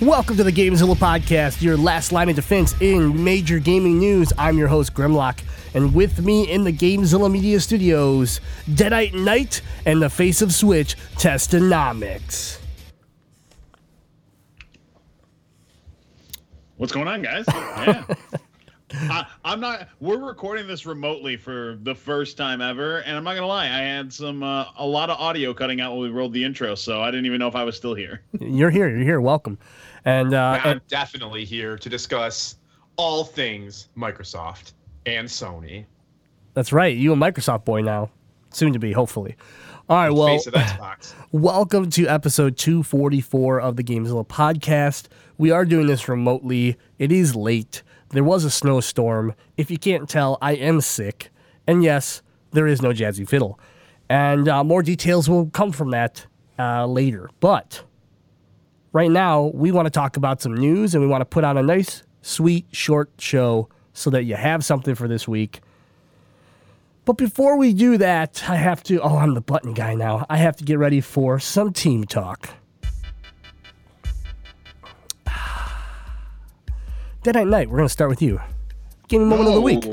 Welcome to the Gamezilla Podcast, your last line of defense in major gaming news. I'm your host, Grimlock, and with me in the Gamezilla Media Studios, Deadite Knight and the face of Switch, Testonomics. What's going on, guys? Yeah. I, I'm not. We're recording this remotely for the first time ever, and I'm not gonna lie. I had some uh, a lot of audio cutting out when we rolled the intro, so I didn't even know if I was still here. You're here, you're here, welcome. And, uh, I'm and definitely here to discuss all things Microsoft and Sony. that's right, you a Microsoft boy now, soon to be, hopefully. All right, well, Face of Xbox. Welcome to episode 244 of the Gamezilla podcast. We are doing this remotely. It is late. There was a snowstorm. If you can't tell, I am sick. And yes, there is no Jazzy Fiddle. And uh, more details will come from that uh, later. But right now, we want to talk about some news and we want to put on a nice, sweet, short show so that you have something for this week. But before we do that, I have to. Oh, I'm the button guy now. I have to get ready for some team talk. Deadite Night, we're to start with you. Gaming moment of the week.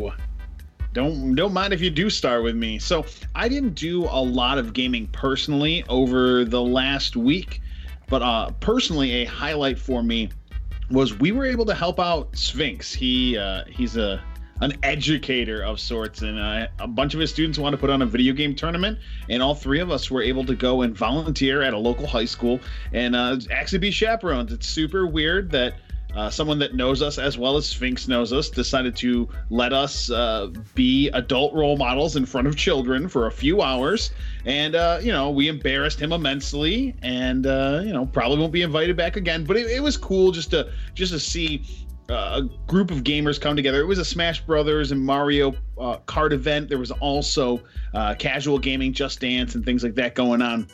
Don't don't mind if you do start with me. So I didn't do a lot of gaming personally over the last week, but uh, personally, a highlight for me was we were able to help out Sphinx. He uh, he's a an educator of sorts, and uh, a bunch of his students want to put on a video game tournament, and all three of us were able to go and volunteer at a local high school and uh, actually be chaperones. It's super weird that uh, someone that knows us as well as Sphinx knows us decided to let us uh, be adult role models in front of children for a few hours. And, uh, you know, we embarrassed him immensely and, uh, you know, probably won't be invited back again. But it, it was cool just to just to see uh, a group of gamers come together. It was a Smash Brothers and Mario uh, Kart event. There was also casual gaming, Just Dance, and things like that going on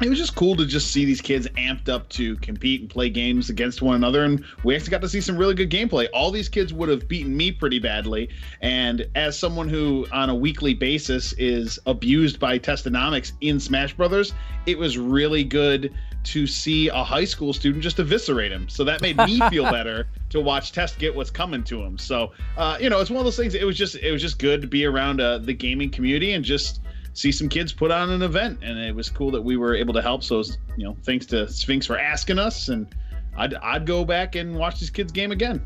it was just cool to just see these kids amped up to compete and play games against one another and we actually got to see some really good gameplay. All these kids would have beaten me pretty badly and as someone who on a weekly basis is abused by testonomics in smash brothers it was really good to see a high school student just eviscerate him. So that made me feel better to watch test get what's coming to him. So uh, you know it's one of those things it was just it was just good to be around uh, the gaming community and just see some kids put on an event and it was cool that we were able to help so you know thanks to sphinx for asking us and i'd, I'd go back and watch these kids game again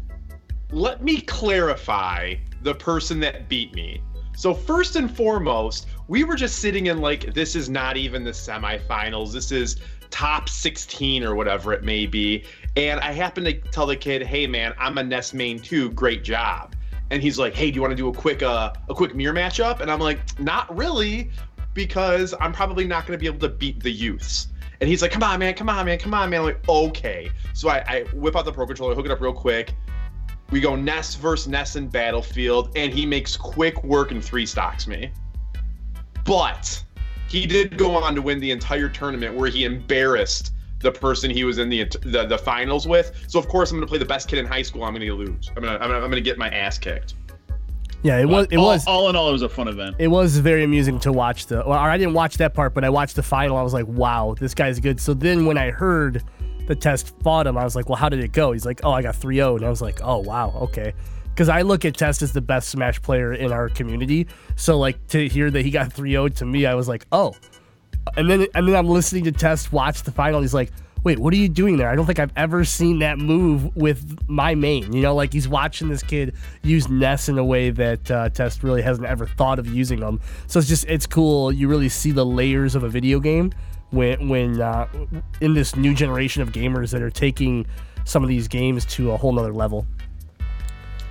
Let me clarify the person that beat me. So first and foremost, we were just sitting in like this is not even the semifinals. This is top 16 or whatever it may be. And I happened to tell the kid, "Hey man, I'm a Ness main too. Great job." And he's like, "Hey, do you want to do a quick uh a quick mirror matchup?" And I'm like, "Not really, because I'm probably not going to be able to beat the youths." And he's like, "Come on, man, come on, man, come on, man." I'm like, "Okay." So I, I whip out the pro controller, hook it up real quick. We go Ness versus Ness in Battlefield, and he makes quick work and three stocks me. But he did go on to win the entire tournament where he embarrassed the person he was in the the, the finals with. So of course I'm going to play the best kid in high school. I'm going to lose. I'm going to I'm going to get my ass kicked. Yeah, it was. It all, was. all in all it was a fun event It was very amusing to watch the. Or I didn't watch that part, but I watched the final. I was like, "Wow, this guy's good." So then, when I heard the test fought him, I was like, "Well, how did it go?" He's like, "Oh, I got 3-0. and I was like, "Oh, wow, okay." Because I look at Test as the best Smash player in our community, so like to hear that he got 3-0 to me, I was like, "Oh." And then and then I'm listening to Test watch the final. He's like, "Wait, what are you doing there?" I don't think I've ever seen that move with my main. You know, like he's watching this kid use Ness in a way that uh, Test really hasn't ever thought of using them. So it's just it's cool. You really see the layers of a video game when when uh, in this new generation of gamers that are taking some of these games to a whole nother level.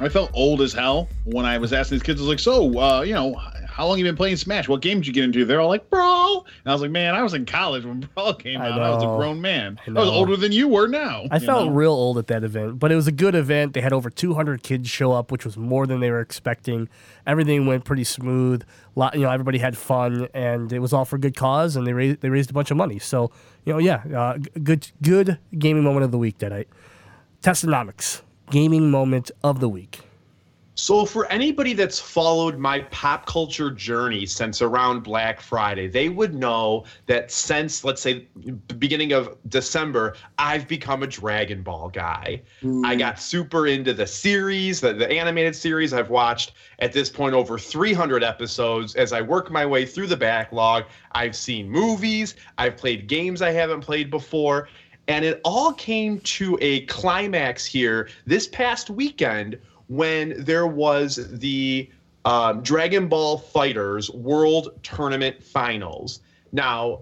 I felt old as hell when I was asking these kids. I was like, "So, uh, you know, how long you been playing Smash? What game did you get into? They're all like, Brawl. And I was like, man, I was in college when Brawl came I out. I was a grown man. I I, was older than you were now. I felt know? real old at that event, but it was a good event. They had over 200 kids show up, which was more than they were expecting. Everything went pretty smooth. Lot, you know, everybody had fun, and it was all for good cause. And they raised they raised a bunch of money. So, you know, yeah, uh, good good gaming moment of the week. That I Testonomics gaming moment of the week. So, for anybody that's followed my pop culture journey since around Black Friday, they would know that since, let's say, beginning of December, I've become a Dragon Ball guy. Hmm. I got super into the series, the, the animated series. I've watched at this point over 300 episodes. As I work my way through the backlog, I've seen movies, I've played games I haven't played before. And it all came to a climax here this past weekend when there was the um, Dragon Ball Fighters World Tournament Finals. Now,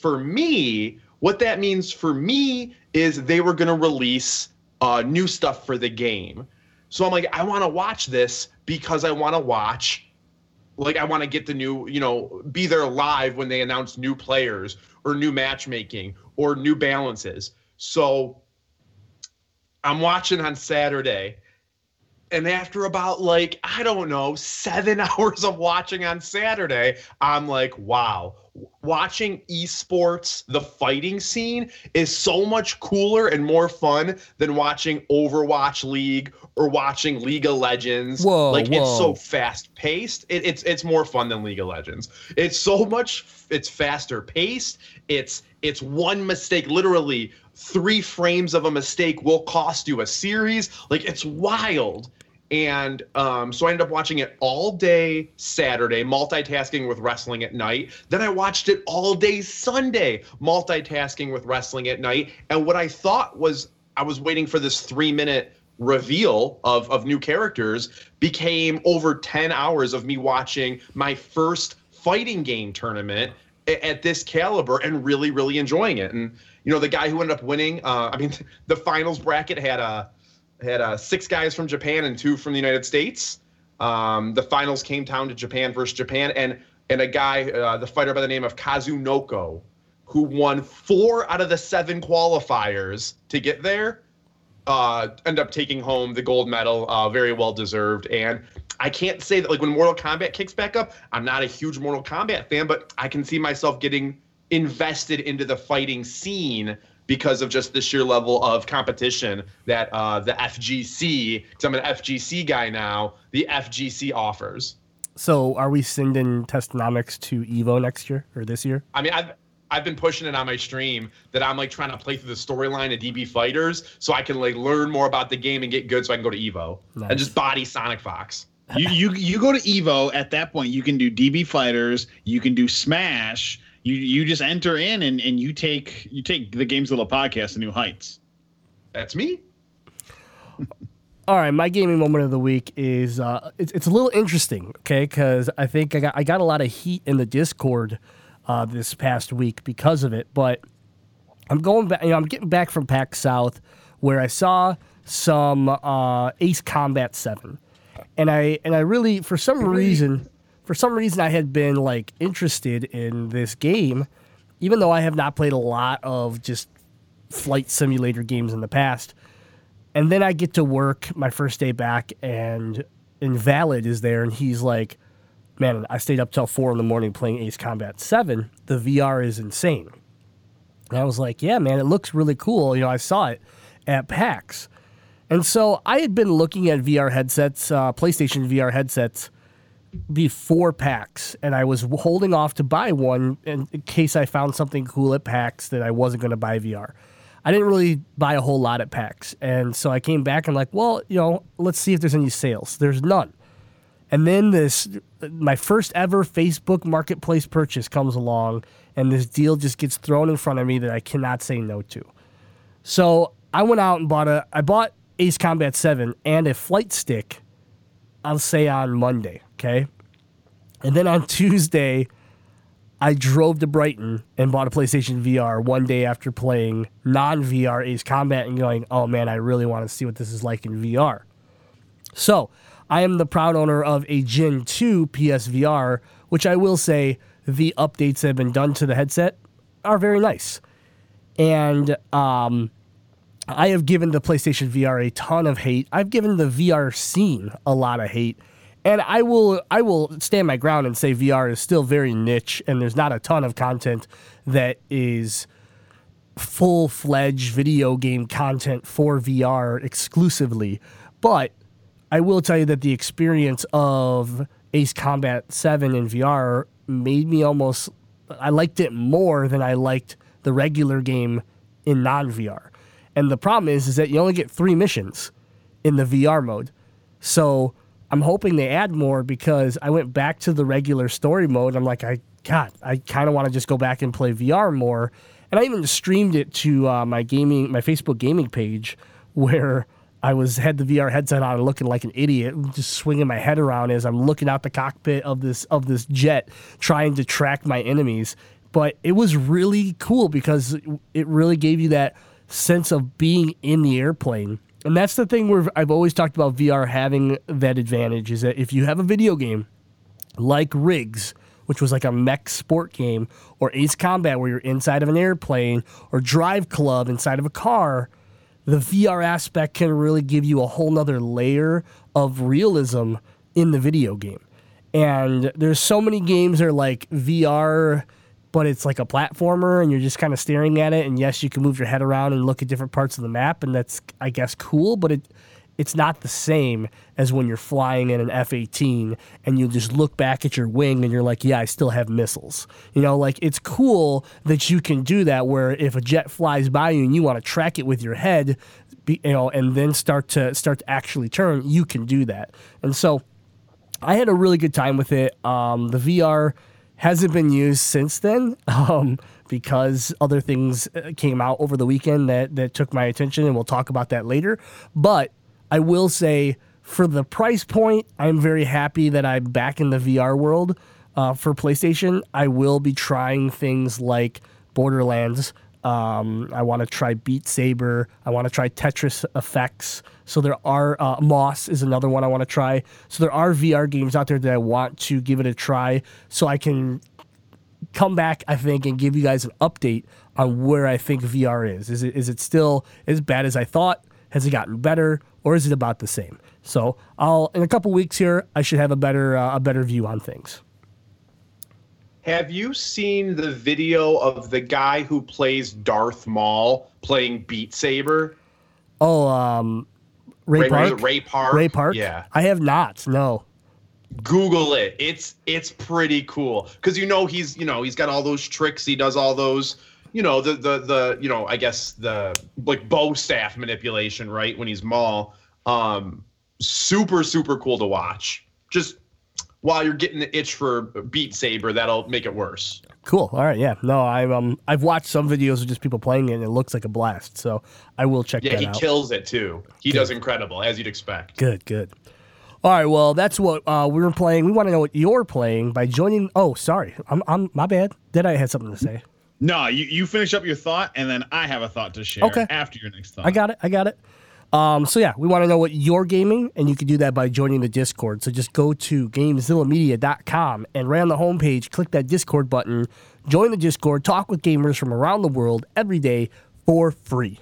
for me, what that means for me is they were going to release uh, new stuff for the game. So I'm like, I want to watch this because I want to watch like I want to get the new, you know, be there live when they announce new players or new matchmaking or new balances. So I'm watching on Saturday. And after about like, I don't know, seven hours of watching on Saturday, I'm like, wow, watching esports, the fighting scene is so much cooler and more fun than watching Overwatch League or watching League of Legends. Whoa, like it's so fast paced. It, it's it's more fun than League of Legends. It's so much. It's faster paced. It's it's one mistake, literally three frames of a mistake will cost you a series. Like it's wild. And um, so I ended up watching it all day Saturday, multitasking with wrestling at night. Then I watched it all day Sunday, multitasking with wrestling at night. And what I thought was I was waiting for this three minute reveal of, of new characters became over 10 hours of me watching my first fighting game tournament a- at this caliber and really really enjoying it and you know the guy who ended up winning uh, i mean the finals bracket had uh, had uh, six guys from japan and two from the united states um, the finals came down to japan versus japan and and a guy uh, the fighter by the name of kazunoko who won four out of the seven qualifiers to get there uh, end up taking home the gold medal, uh, very well deserved. And I can't say that like when Mortal Kombat kicks back up, I'm not a huge Mortal Kombat fan, but I can see myself getting invested into the fighting scene because of just the sheer level of competition that uh, the FGC, because I'm an FGC guy now, the FGC offers. So, are we sending Testonomics to Evo next year or this year? I mean, I've I've been pushing it on my stream that I'm like trying to play through the storyline of DB Fighters so I can like learn more about the game and get good so I can go to Evo Nice. and just body Sonic Fox. you, you you go to Evo at that point. You can do DB fighters. You can do Smash. You you just enter in and, and you take you take the Gamezilla podcast to new heights. That's me. All right, my gaming moment of the week is uh, it's, it's a little interesting, okay? Because I think I got I got a lot of heat in the Discord uh, this past week because of it. But I'm going back, you know, I'm getting back from PAX South where I saw some uh, Ace Combat Seven, and I and I really for some reason for some reason I had been like interested in this game, even though I have not played a lot of just flight simulator games in the past. And then I get to work my first day back, and Invalid is there, and he's like, "Man, I stayed up till four in the morning playing Ace Combat Seven. The VR is insane." And I was like, "Yeah, man, it looks really cool." You know, I saw it at PAX, and so I had been looking at VR headsets, uh, PlayStation VR headsets, before PAX, and I was holding off to buy one in, in case I found something cool at PAX that I wasn't going to buy VR. I didn't really buy a whole lot at PAX, and so I came back and like, well, you know, let's see if there's any sales. There's none. And then this, my first ever Facebook Marketplace purchase comes along, and this deal just gets thrown in front of me that I cannot say no to. So I went out and bought a, I bought Ace Combat 7 and a flight stick, I'll say on Monday, okay? And then on Tuesday, I drove to Brighton and bought a PlayStation VR one day after playing non VR Ace Combat and going, oh man, I really want to see what this is like in VR. So I am the proud owner of a Gen 2 PSVR, which I will say the updates that have been done to the headset are very nice. And um, I have given the PlayStation VR a ton of hate. I've given the VR scene a lot of hate. And I will I will stand my ground and say VR is still very niche and there's not a ton of content that is full-fledged video game content for VR exclusively. But I will tell you that the experience of Ace Combat 7 in VR made me almost I liked it more than I liked the regular game in non-VR. And the problem is is that you only get 3 missions in the VR mode. So I'm hoping they add more because I went back to the regular story mode. I'm like, I God, I kind of want to just go back and play VR more. And I even streamed it to uh, my gaming, my Facebook gaming page, where I was had the VR headset on, looking like an idiot, just swinging my head around as I'm looking out the cockpit of this of this jet, trying to track my enemies. But it was really cool because it really gave you that sense of being in the airplane. And that's the thing where I've always talked about VR having that advantage is that if you have a video game like Rigs, which was like a mech sport game, or Ace Combat where you're inside of an airplane, or Drive Club inside of a car, the VR aspect can really give you a whole nother layer of realism in the video game. And there's so many games that are like VR, but it's like a platformer and you're just kind of staring at it. And yes, you can move your head around and look at different parts of the map, and that's I guess cool, but it it's not the same as when you're flying in an F 18 and you just look back at your wing and you're like, yeah, I still have missiles. You know, like it's cool that you can do that where if a jet flies by you and you want to track it with your head, you know, and then start to start to actually turn, you can do that. And so I had a really good time with it. Um, the VR hasn't been used since then. Um, because other things uh, came out over the weekend that, that took my attention, and we'll talk about that later. But I will say, for the price point, I'm very happy that I'm back in the VR world. Uh, for PlayStation, I will be trying things like Borderlands. Um, I want to try Beat Saber. I want to try Tetris Effects. So there are uh, Moss is another one I want to try. So there are VR games out there that I want to give it a try, so I can come back, I think, and give you guys an update on where I think VR is. Is it is it still as bad as I thought? Has it gotten better, or is it about the same? So I'll in a couple weeks here, I should have a better uh, a better view on things. Have you seen the video of the guy who plays Darth Maul playing Beat Saber? Oh, um, Ray, Ray, Park. Ray Park. Ray Park. Yeah. I have not. No. Google it. It's it's pretty cool because you know he's you know he's got all those tricks. He does all those you know the the the you know I guess the like bow staff manipulation right when he's Maul. Um, super super cool to watch. Just while you're getting the itch for Beat Saber, that'll make it worse. Cool. All right. Yeah. No, I've um I've watched some videos of just people playing it, and it looks like a blast. So I will check Yeah, that he out. kills it too. He does incredible as you'd expect. Good. Good. All right. Well, that's what uh, we were playing. We want to know what you're playing by joining. Oh, sorry. I'm. I'm. My bad. Did I have something to say? No, you, you finish up your thought, and then I have a thought to share Okay. after your next thought. I got it. I got it. Um, so yeah, we want to know what you're gaming, and you can do that by joining the Discord. So just go to GameZillaMedia.com and right on the homepage, click that Discord button, join the Discord, talk with gamers from around the world every day for free.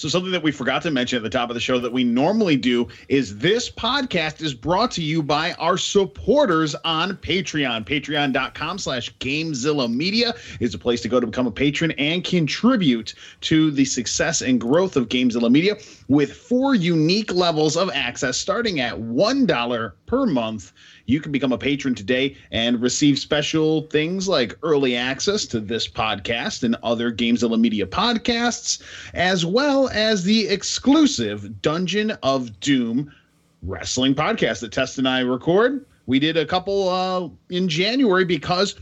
So something that we forgot to mention at the top of the show that we normally do is this podcast is brought to you by our supporters on Patreon. Patreon.com slash Gamezilla Media is a place to go to become a patron and contribute to the success and growth of Gamezilla Media with four unique levels of access starting at $1 per month. You can become a patron today and receive special things like early access to this podcast and other Gamezilla Media podcasts, as well as the exclusive Dungeon of Doom wrestling podcast that Test and I record. We did a couple uh, in January because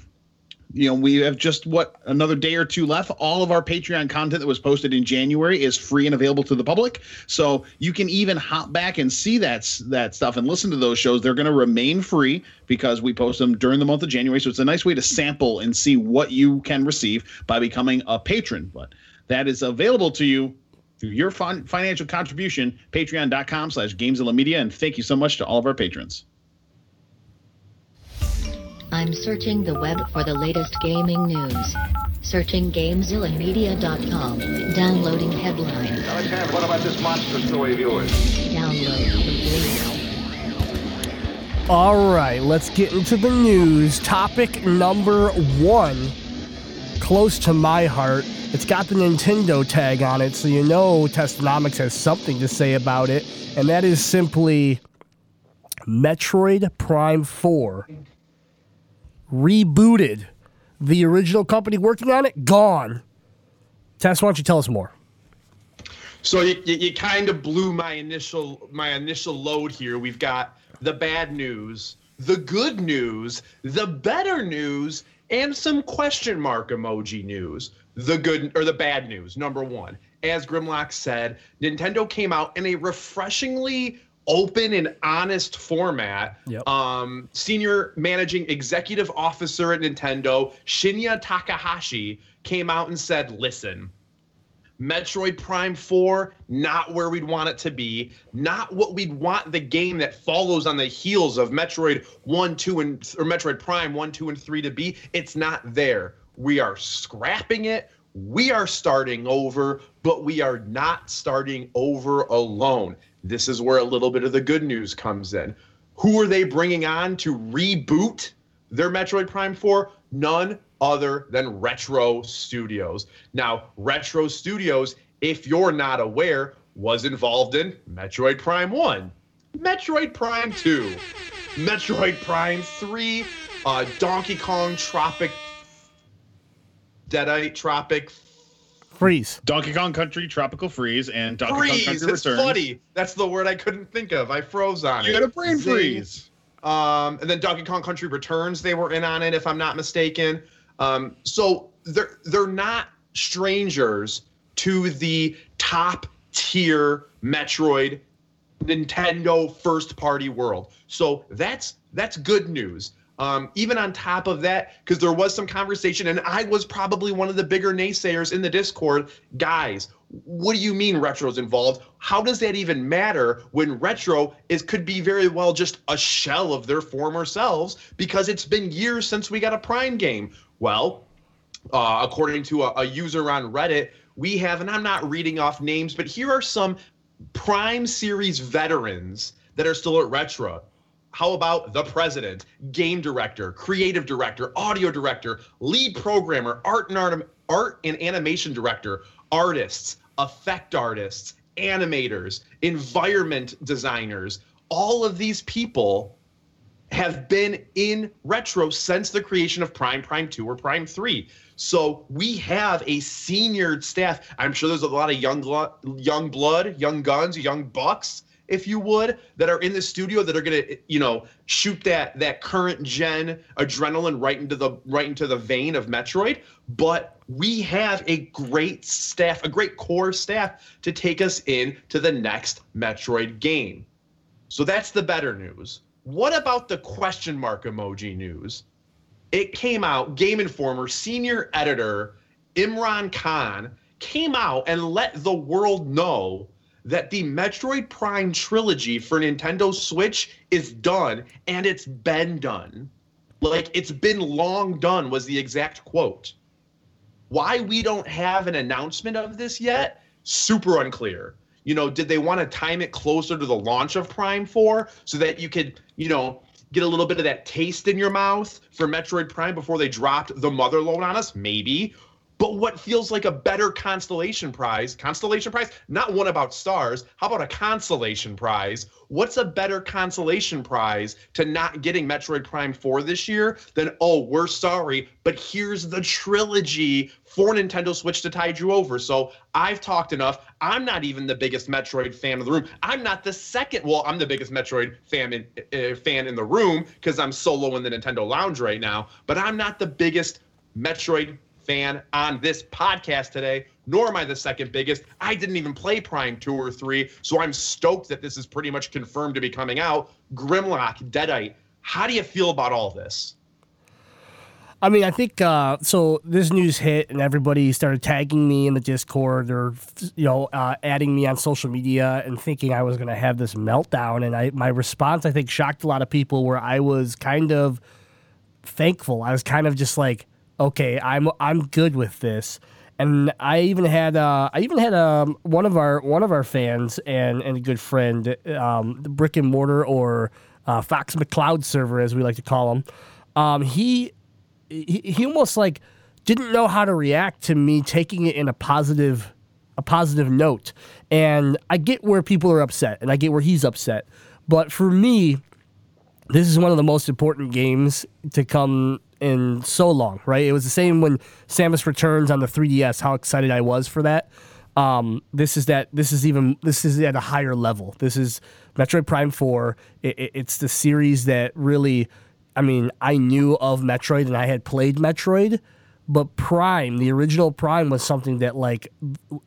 you know we have just what another day or two left. All of our patreon content that was posted in january is free and available to the public. So you can even hop back and see that that stuff and listen to those shows. They're going to remain free because we post them during the month of january. So it's a nice way to sample and see what you can receive by becoming a patron. But that is available to you through your fin- financial contribution, patreon.com slash gamezilla media. And thank you so much to all of our patrons. I'm searching the web for the latest gaming news. Searching GameZillaMedia.com. Downloading headline. Alexander, what about this monster story of yours? Download complete. All right, let's get into the news. Topic number one, close to my heart. It's got the Nintendo tag on it, so you know Testonomics has something to say about it, and that is simply Metroid Prime 4 rebooted. The original company working on it, gone. Tess, why don't you tell us more? So you, you, you kind of blew my initial my initial load here. We've got the bad news, the good news, the better news, and some question mark emoji news. The good or the bad news, number one. As Grimlock said, Nintendo came out in a refreshingly open and honest format. Yep. Um, senior managing executive officer at Nintendo, Shinya Takahashi, came out and said, listen, Metroid Prime 4, not where we'd want it to be, not what we'd want the game that follows on the heels of Metroid 1, 2, and or Metroid Prime 1, 2, and 3 to be. It's not there. We are scrapping it. We are starting over, but we are not starting over alone. This is where a little bit of the good news comes in. Who are they bringing on to reboot their Metroid Prime 4? None other than Retro Studios. Now, Retro Studios, if you're not aware, was involved in Metroid Prime 1, Metroid Prime 2, Metroid Prime 3, uh, Donkey Kong Tropic, Deadite Tropic Freeze. Donkey Kong Country Tropical Freeze and Donkey Kong Freeze. Country It's Returns. funny. That's the word I couldn't think of. I froze on You it. You got a brain Zing. freeze. Um, and then Donkey Kong Country Returns, they were in on it, if I'm not mistaken. Um, so they're they're not strangers to the top tier Metroid Nintendo first party world. So that's that's good news. Um, even on top of that, because there was some conversation, and I was probably one of the bigger naysayers in the Discord. Guys, what do you mean Retro's involved? How does that even matter when Retro is could be very well just a shell of their former selves because it's been years since we got a Prime game? Well, uh, according to a, a user on Reddit, we have, and I'm not reading off names, but here are some Prime Series veterans that are still at Retro. How about the president, game director, creative director, audio director, lead programmer, art and art, art and animation director, artists, effect artists, animators, environment designers? All of these people have been in retro since the creation of Prime, Prime 2, or Prime 3. So we have a senior staff. I'm sure there's a lot of young, young blood, young guns, young bucks, if you would, that are in the studio that are gonna, you know, shoot that that current gen adrenaline right into the right into the vein of Metroid. But we have a great staff, a great core staff to take us into the next Metroid game. So that's the better news. What about the question mark emoji news? It came out, Game Informer senior editor Imran Khan came out and let the world know that the Metroid Prime trilogy for Nintendo Switch is done and it's been done. Like it's been long done, was the exact quote. Why we don't have an announcement of this yet? Super unclear. You know, did they want to time it closer to the launch of Prime 4 so that you could, you know, get a little bit of that taste in your mouth for Metroid Prime before they dropped the mother load on us? Maybe. But what feels like a better constellation prize? Constellation prize? Not one about stars. How about a consolation prize? What's a better consolation prize to not getting Metroid Prime 4 this year than, oh, we're sorry, but here's the trilogy for Nintendo Switch to tide you over? So I've talked enough. I'm not even the biggest Metroid fan of the room. I'm not the second. Well, I'm the biggest Metroid fan in, uh, fan in the room because I'm solo in the Nintendo Lounge right now, but I'm not the biggest Metroid fan on this podcast today, nor am I the second biggest. I didn't even play Prime 2 or 3, so I'm stoked that this is pretty much confirmed to be coming out. Grimlock, Deadite, how do you feel about all this? I mean, I think uh, so. This news hit, and everybody started tagging me in the Discord, or you know, uh, adding me on social media, and thinking I was going to have this meltdown. And I, my response, I think, shocked a lot of people. Where I was kind of thankful. I was kind of just like, okay, I'm I'm good with this. And I even had uh, I even had um, one of our one of our fans and, and a good friend, um, the brick and mortar or uh, Fox McCloud server as we like to call him. Um, he, he he almost like didn't know how to react to me taking it in a positive a positive note. And I get where people are upset and I get where he's upset. But for me, this is one of the most important games to come in so long, right? It was the same when Samus Returns on the 3DS. How excited I was for that. Um, this is that. This is even. This is at a higher level. This is Metroid Prime Four. It, it, it's the series that really. I mean, I knew of Metroid and I had played Metroid, but Prime, the original Prime, was something that like,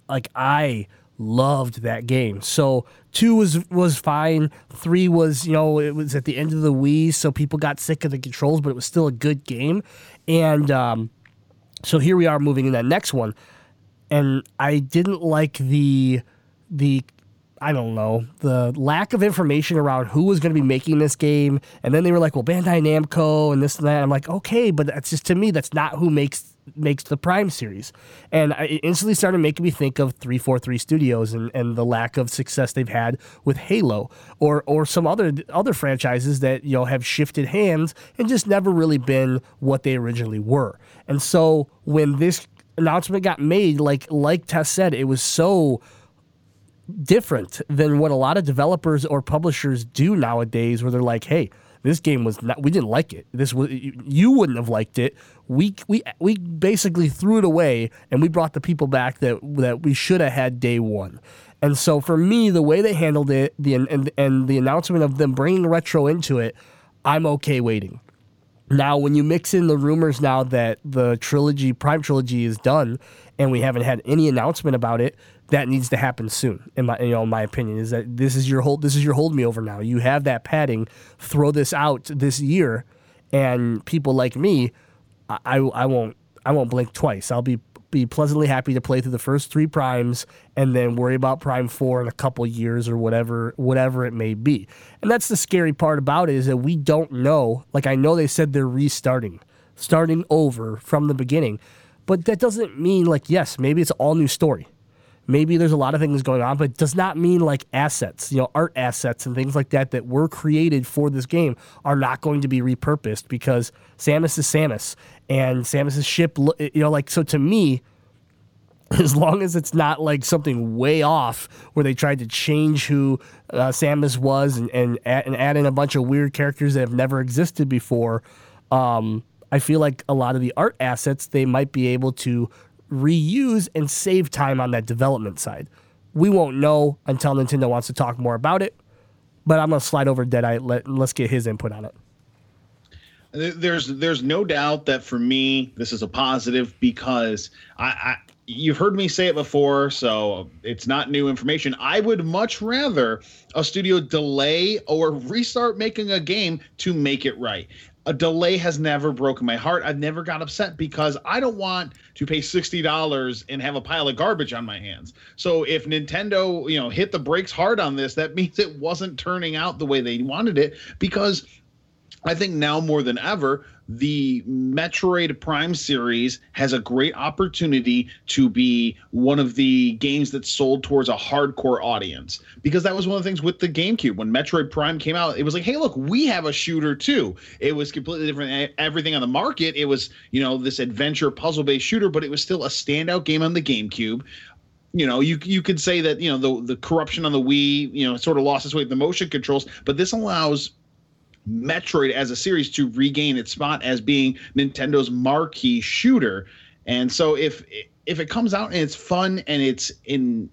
like I loved that game. So two was was fine. Three was you know it was at the end of the Wii, so people got sick of the controls, but it was still a good game. And um, so here we are moving in that next one, and I didn't like the the I don't know, the lack of information around who was going to be making this game. And then they were like, well, Bandai Namco and this and that. I'm like, okay, but that's just to me, that's not who makes makes the Prime series. And it instantly started making me think of 343 Studios and, and the lack of success they've had with Halo or or some other other franchises that, you know, have shifted hands and just never really been what they originally were. And so when this announcement got made, like like Tess said, it was so different than what a lot of developers or publishers do nowadays where they're like hey this game was not we didn't like it. This was you wouldn't have liked it. We we we basically threw it away and we brought the people back that that we should have had day 1 and so for me the way they handled it the and, and the announcement of them bringing retro into it I'm okay waiting. Now, when you mix in the rumors now that the trilogy, Prime trilogy, is done, and we haven't had any announcement about it, that needs to happen soon. In my, you know, my opinion is that this is your hold. This is your hold me over now. You have that padding. Throw this out this year, and people like me, I, I won't, I won't blink twice. I'll be be pleasantly happy to play through the first three primes and then worry about prime four in a couple years or whatever whatever it may be and that's the scary part about it is that we don't know like i know they said they're restarting starting over from the beginning but that doesn't mean like yes maybe it's all new story maybe there's a lot of things going on, but it does not mean like assets, you know, art assets and things like that that were created for this game are not going to be repurposed because Samus is Samus and Samus's ship, you know, like, so to me, as long as it's not like something way off where they tried to change who uh, Samus was and, and, add, and add in a bunch of weird characters that have never existed before, um, I feel like a lot of the art assets they might be able to reuse and save time on that development side. We won't know until Nintendo wants to talk more about it, but I'm gonna slide over Deadite. Let, let's get his input on it. There's there's no doubt that for me this is a positive because I, I you've heard me say it before, so it's not new information. I would much rather a studio delay or restart making a game to make it right a delay has never broken my heart. I've never got upset because I don't want to pay $60 and have a pile of garbage on my hands. So if Nintendo, you know, hit the brakes hard on this, that means it wasn't turning out the way they wanted it because I think now more than ever, the Metroid Prime series has a great opportunity to be one of the games that sold towards a hardcore audience. Because that was one of the things with the GameCube. When Metroid Prime came out it was like hey look we have a shooter too. It was completely different. Everything on the market it was you know this adventure puzzle based shooter but it was still a standout game on the GameCube. You know, you you could say that you know the the corruption on the Wii, you know, sort of lost its way with the motion controls, but this allows Metroid as a series to regain its spot as being Nintendo's marquee shooter. And so if if it comes out and it's fun and it's in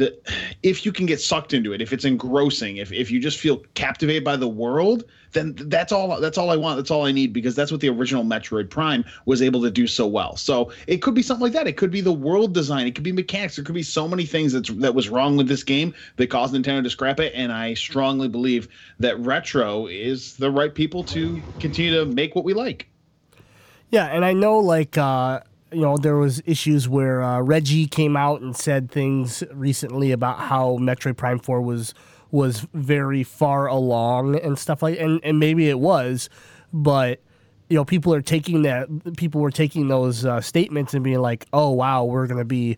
the if you can get sucked into it, if it's engrossing, if if you just feel captivated by the world, then that's all that's all I want. That's all I need because that's what the original Metroid Prime was able to do so well. So it could be something like that. It could be the world design. It could be mechanics. There could be so many things that's that was wrong with this game that caused Nintendo to scrap it. And I strongly believe that Retro is the right people to continue to make what we like. Yeah, and I know like uh, you know there was issues where uh, Reggie came out and said things recently about how Metroid Prime Four was was very far along and stuff like and and maybe it was, but you know people are taking that people were taking those uh, statements and being like, oh wow, we're gonna be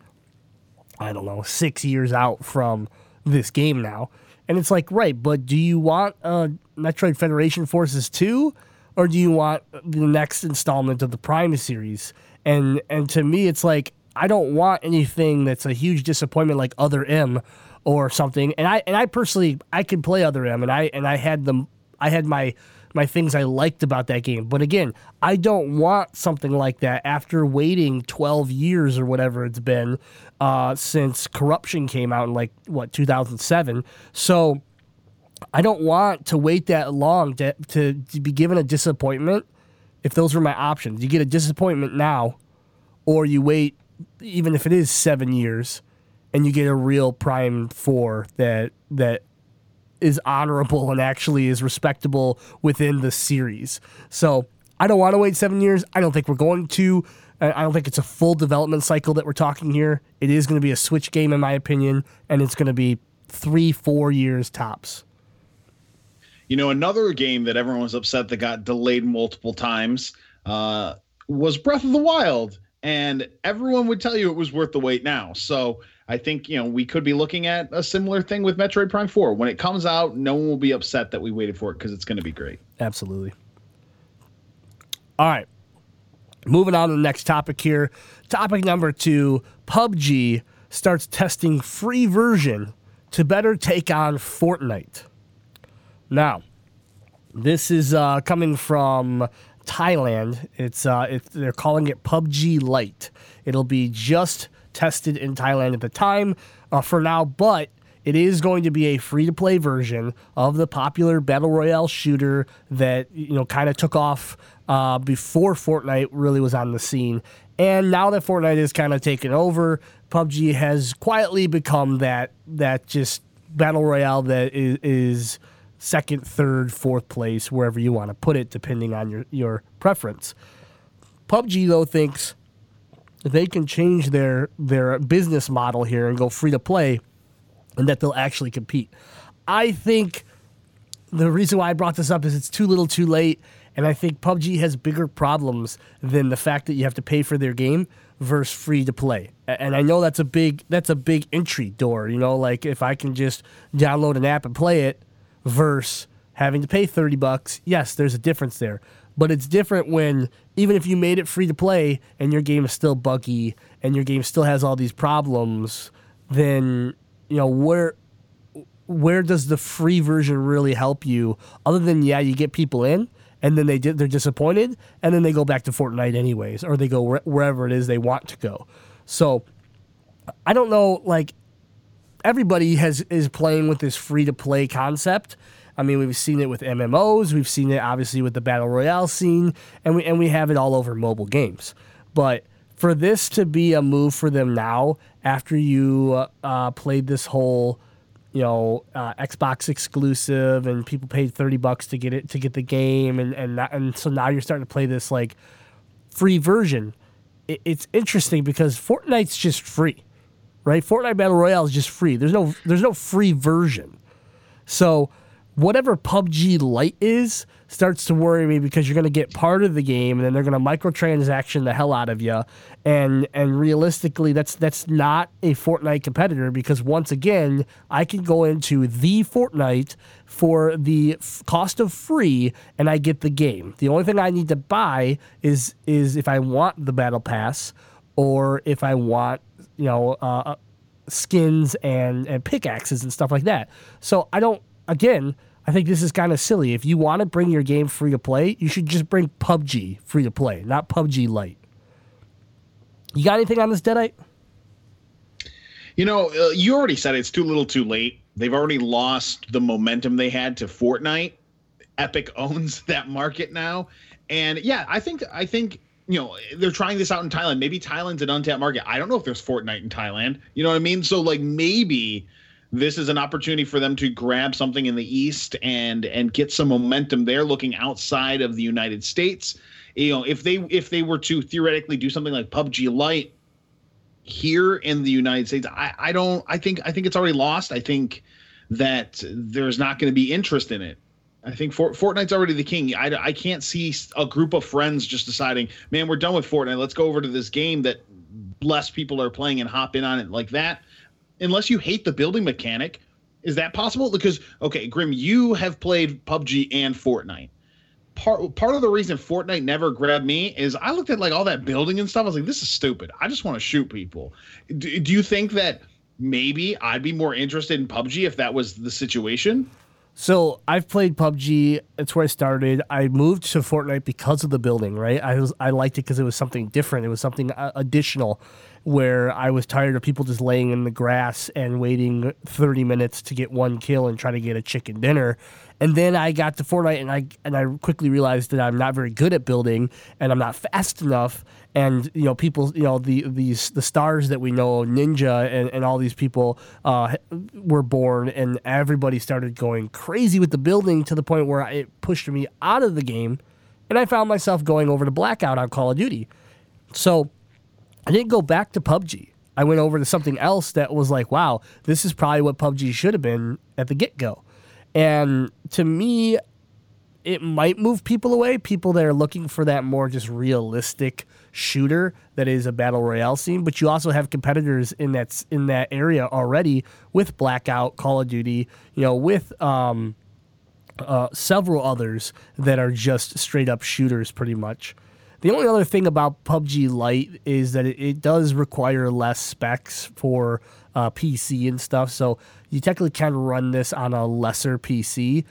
I don't know six years out from this game now. And it's like, right, but do you want uh, Metroid Federation Forces 2 or do you want the next installment of the Prime series? And and to me it's like I don't want anything that's a huge disappointment like Other M or something. And I and I personally I could play Other M and I and I had them I had my my things I liked about that game. But again, I don't want something like that after waiting 12 years or whatever it's been uh, since Corruption came out in like, what, 2007. So I don't want to wait that long to, to, to be given a disappointment if those were my options. You get a disappointment now, or you wait, even if it is seven years, and you get a real Prime 4 that, that is honorable and actually is respectable within the series. So I don't want to wait seven years. I don't think we're going to. I don't think it's a full development cycle that we're talking here. It is going to be a Switch game, in my opinion, and it's going to be three, four years tops. You know, another game that everyone was upset that got delayed multiple times uh, was Breath of the Wild, and everyone would tell you it was worth the wait now. So I think you know we could be looking at a similar thing with Metroid Prime 4. When it comes out, no one will be upset that we waited for it because it's going to be great. Absolutely. All right. Moving on to the next topic here. Topic number two PUBG starts testing free version to better take on Fortnite. Now, this is uh, coming from Thailand. It's, uh, it's they're calling it PUBG Lite. It'll be just tested in Thailand at the time uh, for now, but it is going to be a free to play version of the popular battle royale shooter that you know kind of took off uh, before Fortnite really was on the scene. And now that Fortnite is kind of taken over, PUBG has quietly become that that just battle royale that is, is second, third, fourth place, wherever you want to put it, depending on your, your preference. PUBG though thinks they can change their their business model here and go free to play, and that they'll actually compete. I think the reason why I brought this up is it's too little, too late, and I think PUBG has bigger problems than the fact that you have to pay for their game versus free to play. And I know that's a big that's a big entry door. You know, like if I can just download an app and play it versus having to pay 30 bucks, yes, there's a difference there. But it's different when even if you made it free to play and your game is still buggy and your game still has all these problems, then you know where where does the free version really help you other than yeah, you get people in and then they did, they're disappointed and then they go back to Fortnite anyways or they go wh- wherever it is they want to go. So I don't know like everybody has is playing with this free to play concept I mean, we've seen it with MMOs, we've seen it obviously with the battle royale scene, and we and we have it all over mobile games. But for this to be a move for them now, after you uh, played this whole, you know, uh, Xbox exclusive, and people paid thirty bucks to get it to get the game, and and and so now you're starting to play this like free version. It, it's interesting because Fortnite's just free, right? Fortnite Battle Royale is just free. There's no there's no free version, so whatever PUBG Lite is starts to worry me because you're going to get part of the game and then they're going to microtransaction the hell out of you and and realistically that's that's not a Fortnite competitor because once again I can go into the Fortnite for the f- cost of free and I get the game. The only thing I need to buy is is if I want the battle pass or if I want, you know, uh, skins and and pickaxes and stuff like that. So I don't again, I think this is kind of silly. If you want to bring your game free to play, you should just bring PUBG free to play, not PUBG Lite. You got anything on this Deadite? You know, uh, you already said it's too little, too late. They've already lost the momentum they had to Fortnite. Epic owns that market now, and yeah, I think I think you know they're trying this out in Thailand. Maybe Thailand's an untapped market. I don't know if there's Fortnite in Thailand. You know what I mean? So like maybe this is an opportunity for them to grab something in the East and and get some momentum there, looking outside of the United States. You know, if they if they were to theoretically do something like PUBG Lite here in the United States, I, I don't I think I think it's already lost. I think that there's not going to be interest in it. I think Fort, Fortnite's already the king. I, I can't see a group of friends just deciding, man, we're done with Fortnite. Let's go over to this game that less people are playing and hop in on it like that. Unless you hate the building mechanic, is that possible? Because okay, Grim, you have played PUBG and Fortnite. Part part of the reason Fortnite never grabbed me is I looked at like all that building and stuff. I was like, this is stupid. I just want to shoot people. Do, do you think that maybe I'd be more interested in PUBG if that was the situation? So I've played PUBG. It's where I started. I moved to Fortnite because of the building. Right, I was I liked it because it was something different. It was something uh, additional, where I was tired of people just laying in the grass and waiting thirty minutes to get one kill and try to get a chicken dinner. And then I got to Fortnite and I and I quickly realized that I'm not very good at building and I'm not fast enough. And you know people you know the these the stars that we know ninja and, and all these people uh, were born and everybody started going crazy with the building to the point where it pushed me out of the game. And i found myself going over to blackout on call of duty. So i didn't go back to pubg i went over to something else that was like wow this is probably what pubg should have been at the get-go and to me it might move people away people that are looking for that more just realistic shooter that is a battle royale scene, but you also have competitors in that in that area already with Blackout, Call of Duty, you know, with um, uh, several others that are just straight up shooters, pretty much. The only other thing about PUBG Lite is that it, it does require less specs for uh, PC and stuff, so you technically can run this on a lesser PC,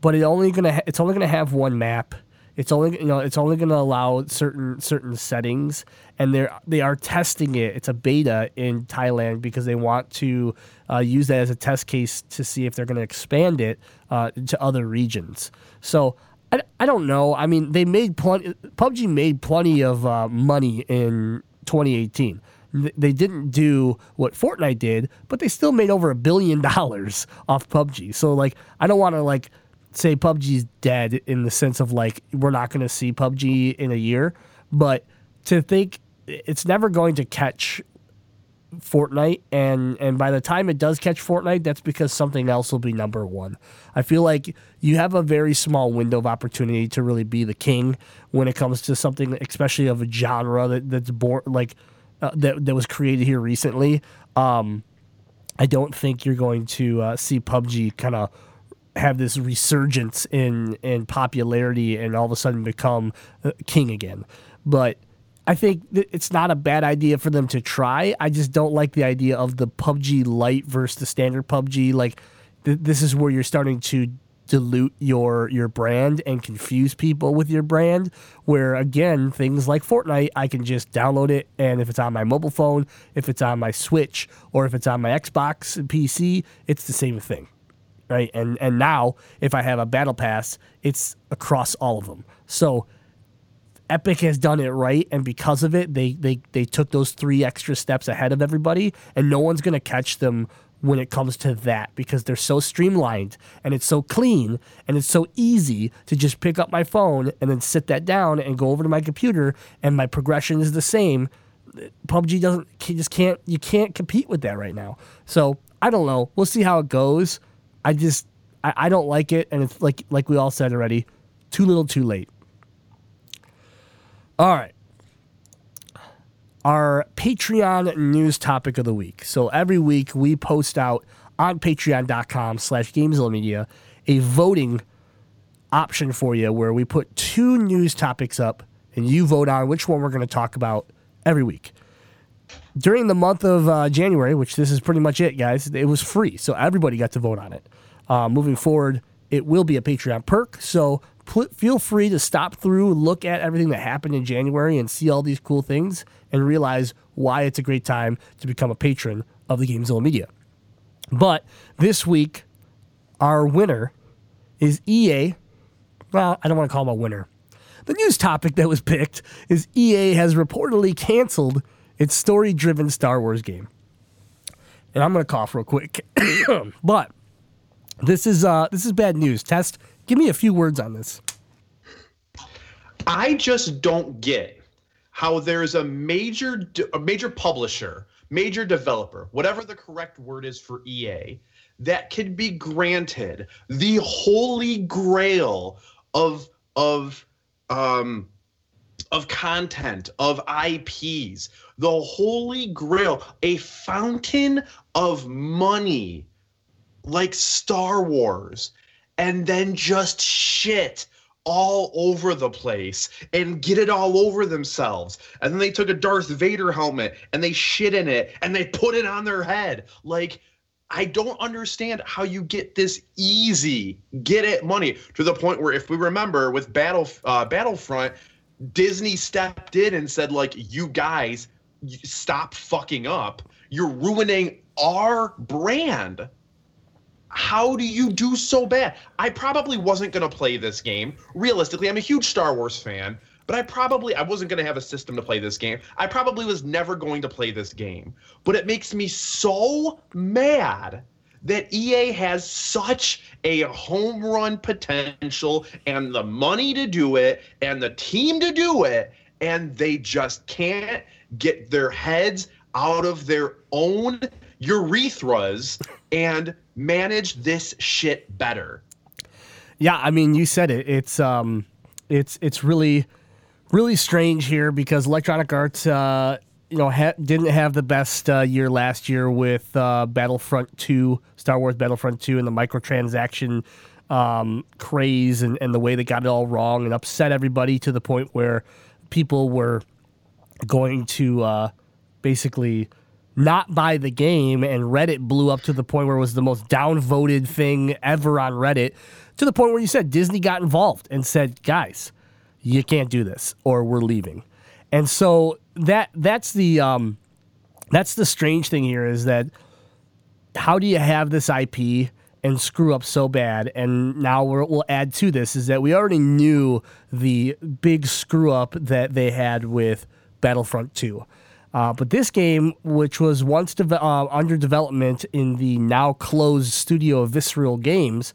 but it only gonna ha- it's only gonna have one map it's only you know it's only going to allow certain certain settings, and they they are testing it. It's a beta in Thailand because they want to uh, use that as a test case to see if they're going to expand it uh, to other regions. So I, I don't know. I mean, they made plenty. PUBG made plenty of uh, money in 2018 they didn't do what Fortnite did, but they still made over a billion dollars off PUBG. So like I don't want to like say PUBG's dead in the sense of like we're not going to see PUBG in a year, but to think it's never going to catch Fortnite and and by the time it does catch Fortnite that's because something else will be number 1. I feel like you have a very small window of opportunity to really be the king when it comes to something especially of a genre that, that's born like uh, that that was created here recently. Um, I don't think you're going to uh, see PUBG kind of have this resurgence in in popularity and all of a sudden become uh, king again. But I think it's not a bad idea for them to try. I just don't like the idea of the PUBG Lite versus the standard PUBG. Like th- this is where you're starting to dilute your your brand and confuse people with your brand where again things like Fortnite I can just download it and if it's on my mobile phone if it's on my Switch or if it's on my Xbox and PC it's the same thing right? And and now if I have a battle pass, it's across all of them. So Epic has done it right, and because of it, they they they took those three extra steps ahead of everybody, and no one's gonna catch them when it comes to that because they're so streamlined and it's so clean and it's so easy to just pick up my phone and then sit that down and go over to my computer and my progression is the same. PUBG doesn't just can't you can't compete with that right now. So I don't know. We'll see how it goes. I just I, I don't like it, and it's like like we all said already, too little, too late. All right. Our Patreon news topic of the week. So every week we post out on patreon.com slash gamezilla a voting option for you where we put two news topics up and you vote on which one we're going to talk about every week during the month of uh, January, which this is pretty much it, guys, it was free. So everybody got to vote on it. Uh, moving forward, it will be a Patreon perk. So feel free to stop through, look at everything that happened in January, and see all these cool things and realize why it's a great time to become a patron of the Gamezilla Media. But this week, our winner is EA. Well, I don't want to call him a winner. The news topic that was picked is EA has reportedly canceled its story driven Star Wars game. and I'm gonna cough real quick. but this is uh this is bad news. Test, give me a few words on this. I just don't get how there's a major a major publisher, major developer, whatever the correct word is for EA, that can be granted the holy grail of of um of content, of IPs, the holy grail, a fountain of money like Star Wars, and then just shit all over the place and get it all over themselves. And then they took a Darth Vader helmet and they shit in it and they put it on their head. Like, I don't understand how you get this easy get it money to the point where if we remember with Battle uh, Battlefront, Disney stepped in and said like you guys stop fucking up. You're ruining our brand. How do you do so bad? I probably wasn't going to play this game. Realistically, I'm a huge Star Wars fan, but I probably I wasn't going to have a system to play this game. I probably was never going to play this game. But it makes me so mad that EA has such a home run potential and the money to do it and the team to do it and they just can't get their heads out of their own urethras and manage this shit better. Yeah, I mean, you said it. It's um, it's it's really, really strange here because Electronic Arts, uh, you know, ha- didn't have the best uh, year last year with uh, Battlefront Two, Star Wars Battlefront Two, and the microtransaction um, craze and, and the way they got it all wrong and upset everybody to the point where people were going to uh, basically not buy the game, and Reddit blew up to the point where it was the most downvoted thing ever on Reddit. To the point where you said Disney got involved and said, "Guys, you can't do this, or we're leaving." And so that that's the um, that's the strange thing here is that how do you have this IP and screw up so bad? And now we're, we'll add to this is that we already knew the big screw up that they had with Battlefront 2. Uh, but this game, which was once deve- uh, under development in the now closed studio of Visceral Games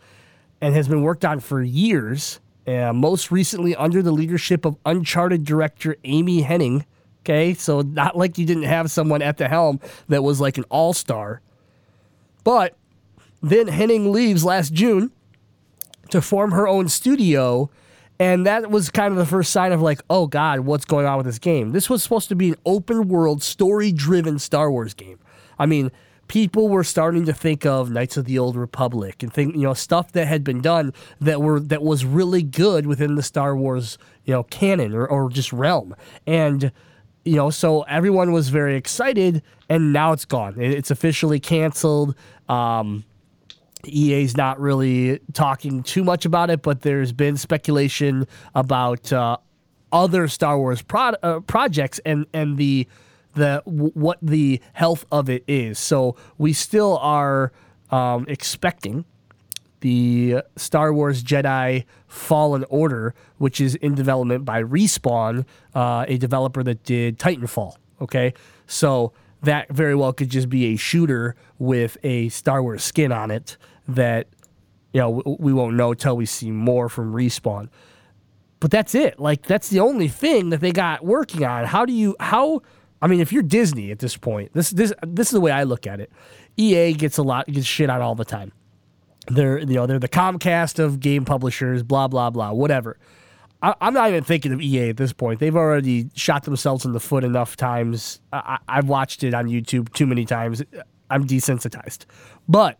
and has been worked on for years, uh, most recently under the leadership of Uncharted director Amy Hennig. Okay, so not like you didn't have someone at the helm that was like an all star. But then Henning leaves last June to form her own studio. And that was kind of the first sign of like, oh God, what's going on with this game? This was supposed to be an open world, story driven Star Wars game. I mean, people were starting to think of Knights of the Old Republic and think, you know, stuff that had been done that were that was really good within the Star Wars, you know, canon or, or just realm. And you know, so everyone was very excited, and now it's gone. It's officially canceled. Um, EA's not really talking too much about it, but there's been speculation about uh, other Star Wars pro- uh, projects and and the the w- what the health of it is. So we still are um, expecting the Star Wars Jedi Fallen Order, which is in development by Respawn, uh, a developer that did Titanfall. Okay, so that very well could just be a shooter with a Star Wars skin on it that you know we won't know till we see more from Respawn. But that's it. Like that's the only thing that they got working on. How do you how? I mean, if you're Disney at this point, this this this is the way I look at it. EA gets a lot gets shit out all the time they're you know they're the Comcast of game publishers, blah blah blah, whatever. I, I'm not even thinking of EA at this point. They've already shot themselves in the foot enough times. I, I've watched it on YouTube too many times. I'm desensitized. But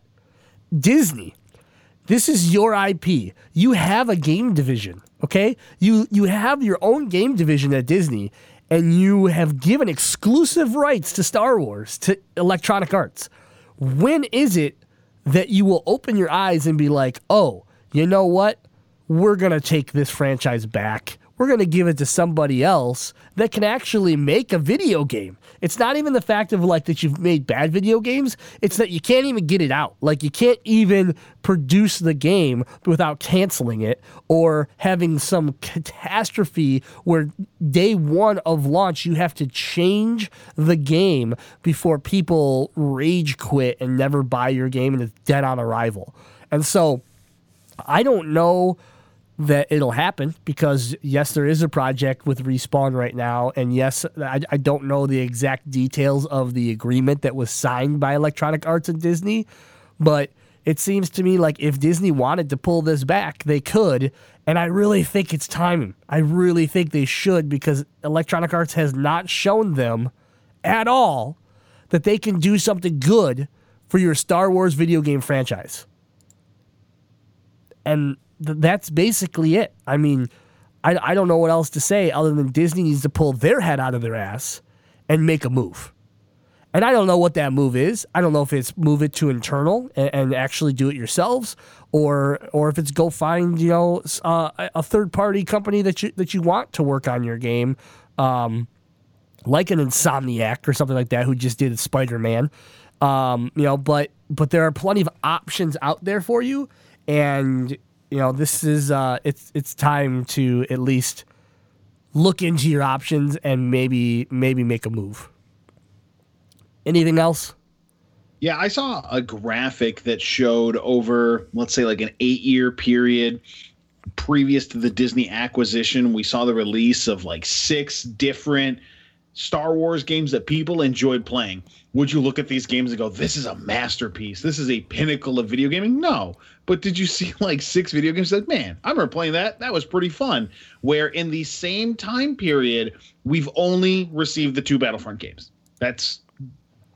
Disney, this is your IP. You have a game division, okay? You you have your own game division at Disney, and you have given exclusive rights to Star Wars to Electronic Arts. When is it that you will open your eyes and be like, "Oh, you know what? We're gonna take this franchise back. We're going to give it to somebody else that can actually make a video game. It's not even the fact of like that you've made bad video games, it's that you can't even get it out. Like you can't even produce the game without canceling it or having some catastrophe where day 1 of launch you have to change the game before people rage quit and never buy your game and it's dead on arrival. And so I don't know that it'll happen because yes, there is a project with Respawn right now, and yes, I, I don't know the exact details of the agreement that was signed by Electronic Arts and Disney, but it seems to me like if Disney wanted to pull this back, they could, and I really think it's time. I really think they should because Electronic Arts has not shown them at all that they can do something good for your Star Wars video game franchise. And th- that's basically it. I mean, I, I don't know what else to say other than Disney needs to pull their head out of their ass and make a move. And I don't know what that move is. I don't know if it's move it to internal and, and actually do it yourselves, or or if it's go find you know uh, a third party company that you that you want to work on your game, um, like an Insomniac or something like that who just did Spider Man. Um, you know, but but there are plenty of options out there for you, and you know this is uh, it's it's time to at least look into your options and maybe maybe make a move. Anything else? Yeah, I saw a graphic that showed over, let's say, like an eight year period previous to the Disney acquisition. We saw the release of like six different Star Wars games that people enjoyed playing. Would you look at these games and go, this is a masterpiece? This is a pinnacle of video gaming? No. But did you see like six video games? Like, man, I remember playing that. That was pretty fun. Where in the same time period, we've only received the two Battlefront games. That's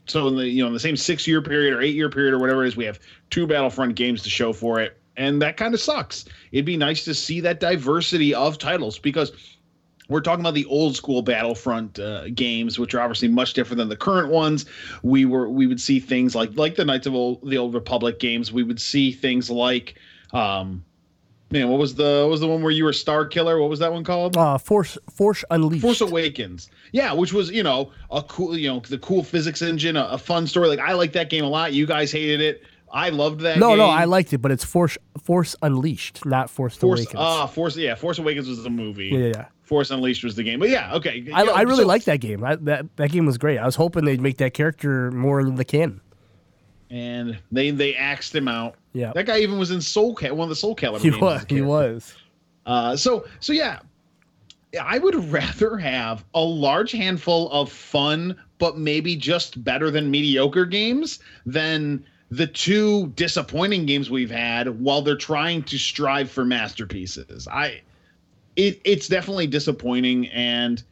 so in the you know in the same six year period or eight year period or whatever it is, we have two Battlefront games to show for it, and that kind of sucks. It'd be nice to see that diversity of titles because we're talking about the old school Battlefront uh, games, which are obviously much different than the current ones. We were we would see things like like the Knights of old, the Old Republic games. We would see things like. Um, Man, what was the what was the one where you were Star Killer? What was that one called? Uh, Force Force Unleashed. Force Awakens. Yeah, which was you know a cool you know the cool physics engine, a, a fun story. Like I like that game a lot. You guys hated it. I loved that. no, game. no, I liked it, but it's Force Force Unleashed, not Force, Force. Awakens. Ah, Force. Yeah, Force Awakens was the movie. yeah, yeah. Force Unleashed was the game. But yeah, okay. I, know, I really so- liked that game. I, that that game was great. I was hoping they'd make that character more of the canon. And they they axed him out. Yeah. That guy even was in Soul Cal, one of the Soul Calibur He games. was. He was. Uh, so so yeah, I would rather have a large handful of fun, but maybe just better than mediocre games than the two disappointing games we've had while they're trying to strive for masterpieces. I it it's definitely disappointing and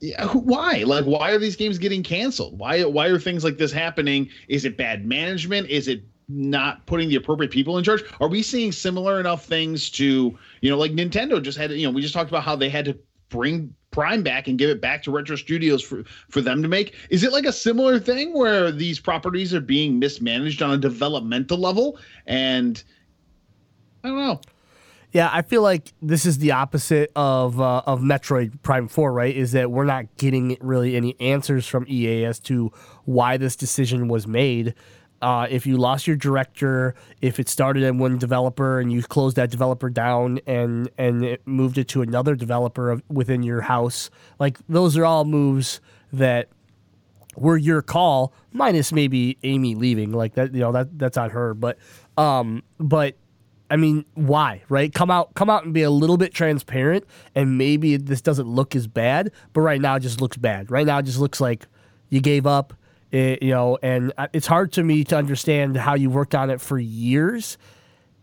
yeah, why? Like, why are these games getting canceled? Why why are things like this happening? Is it bad management? Is it not putting the appropriate people in charge? Are we seeing similar enough things to you know, like Nintendo just had you know, we just talked about how they had to bring Prime back and give it back to Retro Studios for for them to make. Is it like a similar thing where these properties are being mismanaged on a developmental level? And I don't know. Yeah, I feel like this is the opposite of uh, of Metroid Prime Four, right? Is that we're not getting really any answers from EA as to why this decision was made. Uh, if you lost your director, if it started in one developer and you closed that developer down and and it moved it to another developer of, within your house, like those are all moves that were your call, minus maybe Amy leaving. Like that, you know, that that's on her. But um, but I mean, why, right? Come out, come out and be a little bit transparent, and maybe this doesn't look as bad. But right now, it just looks bad. Right now, it just looks like you gave up. It, you know, and it's hard to me to understand how you worked on it for years,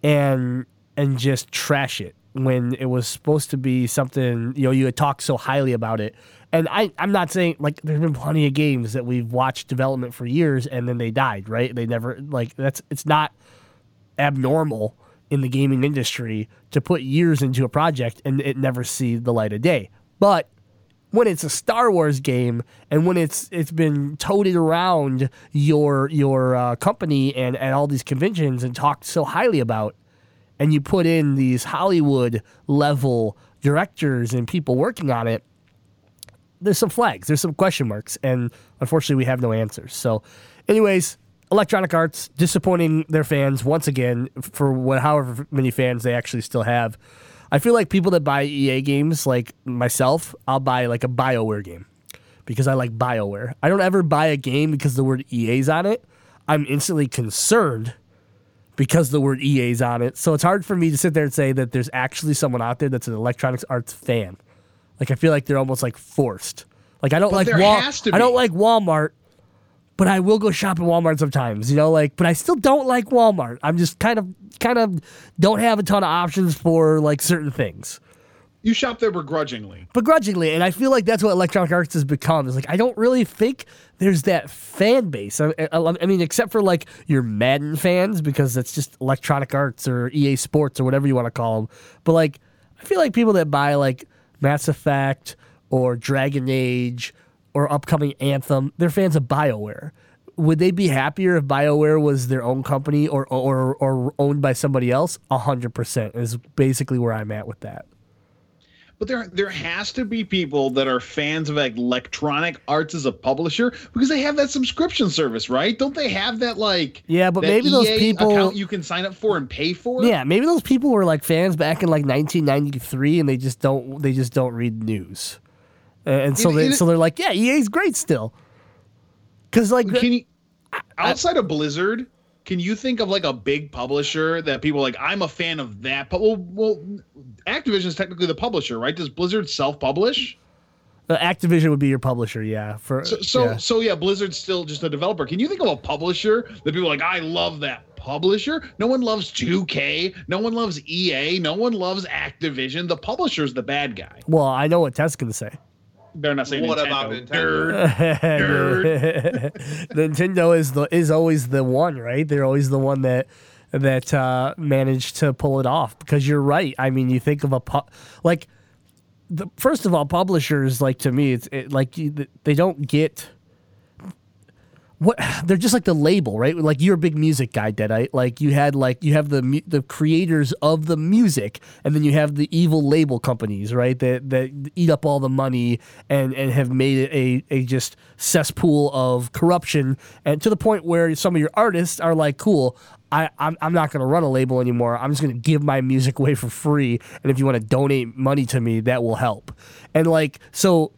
and and just trash it when it was supposed to be something. You know, you had talked so highly about it. And I, I'm not saying like there's been plenty of games that we've watched development for years and then they died, right? They never like that's it's not abnormal in the gaming industry to put years into a project and it never see the light of day. But when it's a Star Wars game and when it's it's been toted around your your uh, company and and all these conventions and talked so highly about, and you put in these Hollywood level directors and people working on it, there's some flags, there's some question marks, and unfortunately, we have no answers. So, anyways, Electronic Arts disappointing their fans once again for what, however many fans they actually still have. I feel like people that buy EA games, like myself, I'll buy like a BioWare game because I like BioWare. I don't ever buy a game because the word EA's on it. I'm instantly concerned because the word EA's on it. So it's hard for me to sit there and say that there's actually someone out there that's an Electronics Arts fan. Like I feel like they're almost like forced. Like I don't But like Wal- I don't like Walmart, but I will go shop at Walmart sometimes. You know, like but I still don't like Walmart. I'm just kind of kind of don't have a ton of options for like certain things You shop there begrudgingly. begrudgingly, and I feel like that's what Electronic Arts has become. Is like I don't really think there's that fan base. I, I, I mean, except for like your Madden fans, because that's just Electronic Arts or EA Sports or whatever you want to call them. But like, I feel like people that buy like Mass Effect or Dragon Age or upcoming Anthem, they're fans of Bioware. Would they be happier if Bioware was their own company or or, or owned by somebody else? A hundred percent is basically where I'm at with that. But there there has to be people that are fans of like Electronic Arts as a publisher because they have that subscription service, right? Don't they have that like Yeah, but maybe those people- account you can sign up for and pay for? Yeah, maybe those people were like fans back in like 1993, and they just don't they just don't read news, and, and so they so they're like, yeah, EA's great still, because like Can you outside of Blizzard, can you think of like a big publisher that people are like I'm a fan of that? But well, well, Activision is technically the publisher, right? Does Blizzard self-publish? uh, Activision would be your publisher, yeah. For So so yeah. so yeah, Blizzard's still just a developer. Can you think of a publisher that people are like I love that publisher? No one loves 2K, no one loves EA, no one loves Activision. The publisher's the bad guy. well, I know what Ted's gonna say. They're not saying What Nintendo. about Nintendo? Nerd. Nintendo is the is always the one, right? They're always the one that that uh, managed to pull it off. Because you're right. I mean, you think of a pu- like the first of all, publishers like to me, it's it, like you, they don't get what they're just like the label, right? Like you're a big music guy, Deadite. Like you had like you have the the creators of the music, and then you have the evil label companies, right? That that eat up all the money and and have made it a a just cesspool of corruption, and to the point where some of your artists are like, cool. I, I'm, I'm not going to run a label anymore. I'm just going to give my music away for free. And if you want to donate money to me, that will help. And like, so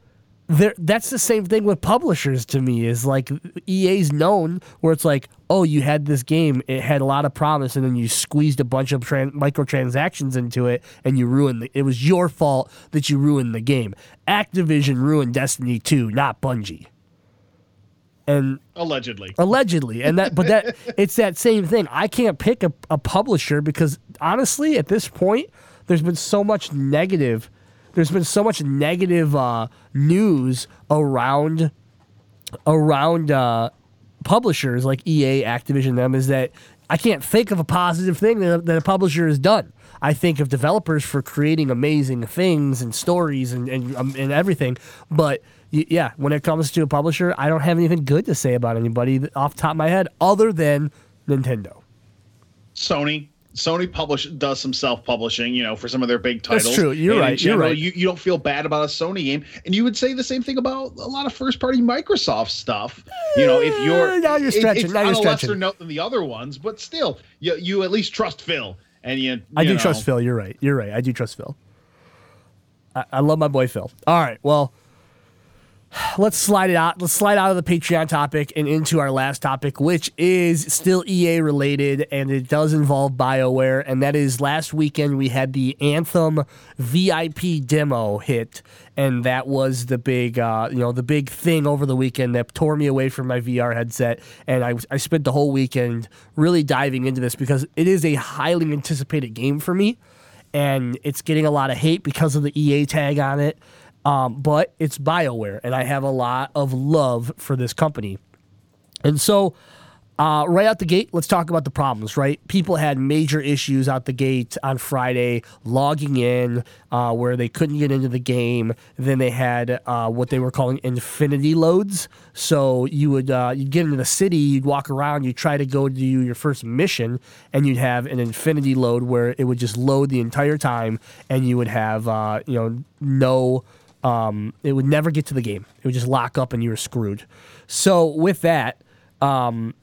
there that's the same thing with publishers to me is like EA's known where it's like oh you had this game it had a lot of promise and then you squeezed a bunch of tran- microtransactions into it and you ruined the, it was your fault that you ruined the game. Activision ruined Destiny 2 not Bungie. And Allegedly. allegedly. And that but that it's that same thing. I can't pick a, a publisher because honestly at this point there's been so much negative there's been so much negative uh, news around around uh, publishers like ea activision them is that i can't think of a positive thing that, that a publisher has done. I think of developers for creating amazing things and stories and, and, um, and everything. But yeah when it comes to a publisher i don't have anything good to say about anybody off top of my head other than nintendo. Sony. Sony publish does some self-publishing, you know, for some of their big titles. That's true. You're And right. You're right. You, you don't feel bad about a Sony game, and you would say the same thing about a lot of first-party Microsoft stuff. You know, if you're Eh, now you're it- stretching. it's Now you're on a stretching. lesser note than the other ones, but still, you you at least trust Phil, and you. I do know, trust Phil. You're right. You're right. I do trust Phil. I, I love my boy Phil. All right. Well, let's slide it out. Let's slide out of the Patreon topic and into our last topic, which is still EA related, and it does involve BioWare. And that is last weekend we had the Anthem VIP demo hit, and that was the big, uh, you know, the big thing over the weekend that tore me away from my VR headset. And I, I spent the whole weekend really diving into this because it is a highly anticipated game for me and it's getting a lot of hate because of the EA tag on it. Um, but it's BioWare, and I have a lot of love for this company. And so uh, right out the gate, let's talk about the problems, right? People had major issues out the gate on Friday logging in uh, where they couldn't get into the game. Then they had uh, what they were calling infinity loads. So you would uh, you'd get into the city, you'd walk around, you'd try to go to your first mission, and you'd have an infinity load where it would just load the entire time, and you would have uh, you know no. Um, it would never get to the game. It would just lock up, and you were screwed. So with that, um,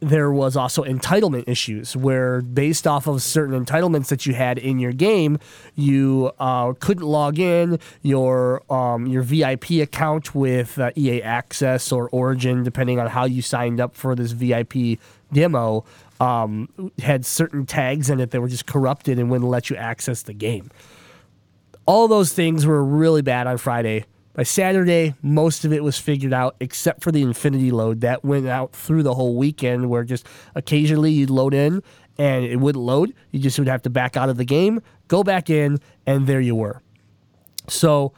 there was also entitlement issues where based off of certain entitlements that you had in your game you uh, couldn't log in your um, your vip account with uh, ea access or origin depending on how you signed up for this vip demo um, had certain tags in it that were just corrupted and wouldn't let you access the game all those things were really bad on friday by Saturday, most of it was figured out except for the Infinity load that went out through the whole weekend, where just occasionally you'd load in and it wouldn't load. You just would have to back out of the game, go back in, and there you were. So,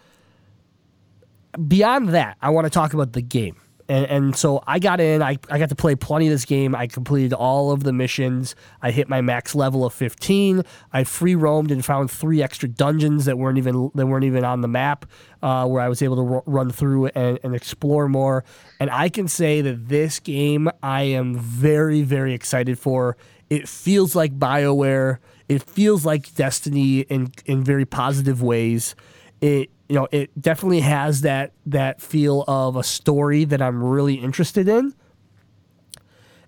beyond that, I want to talk about the game. And, and so I got in, I, I got to play plenty of this game. I completed all of the missions. I hit my max level of 15. I free roamed and found three extra dungeons that weren't even that weren't even on the map, uh, where I was able to r- run through and, and explore more. And I can say that this game I am very very excited for. It feels like Bioware. It feels like Destiny in in very positive ways. It you know, it definitely has that that feel of a story that I'm really interested in.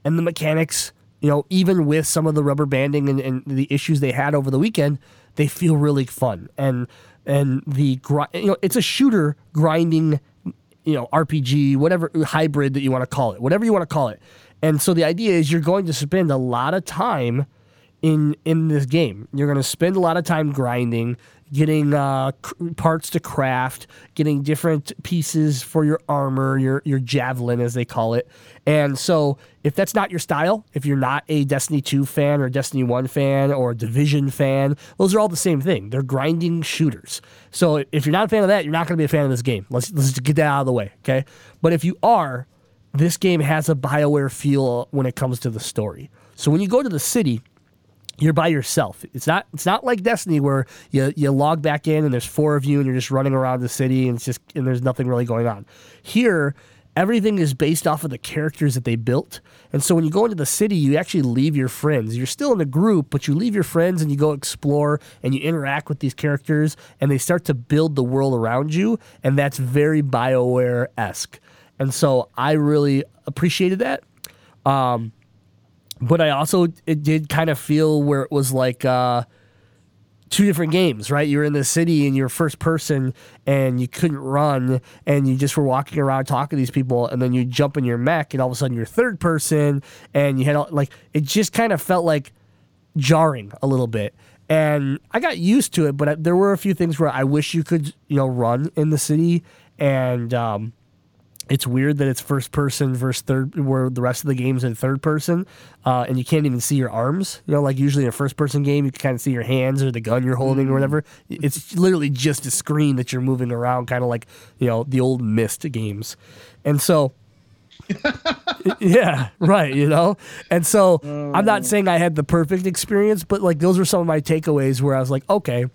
And the mechanics, you know, even with some of the rubber banding and, and the issues they had over the weekend, they feel really fun. And and the you know, it's a shooter grinding, you know, RPG, whatever hybrid that you want to call it, whatever you want to call it. And so the idea is you're going to spend a lot of time in in this game. You're going to spend a lot of time grinding getting uh, parts to craft, getting different pieces for your armor, your your javelin as they call it. And so, if that's not your style, if you're not a Destiny 2 fan or Destiny 1 fan or Division fan, those are all the same thing. They're grinding shooters. So if you're not a fan of that, you're not going to be a fan of this game. Let's let's get that out of the way, okay? But if you are, this game has a BioWare feel when it comes to the story. So when you go to the city, you're by yourself. It's not it's not like Destiny where you you log back in and there's four of you and you're just running around the city and it's just and there's nothing really going on. Here, everything is based off of the characters that they built. And so when you go into the city, you actually leave your friends. You're still in a group, but you leave your friends and you go explore and you interact with these characters and they start to build the world around you and that's very BioWare-esque. And so I really appreciated that. Um, but I also it did kind of feel where it was like uh, two different games, right? You're in the city and you're first person and you couldn't run and you just were walking around talking to these people and then you jump in your mech and all of a sudden you're third person and you had all, like it just kind of felt like jarring a little bit. And I got used to it, but there were a few things where I wish you could, you know, run in the city and um, it's weird that it's first person versus third, where the rest of the game's in third person, uh, and you can't even see your arms. You know, like usually in a first person game, you can kind of see your hands or the gun you're holding or whatever. It's literally just a screen that you're moving around, kind of like you know the old Myst games, and so. yeah, right. You know, and so I'm not saying I had the perfect experience, but like those were some of my takeaways where I was like, okay,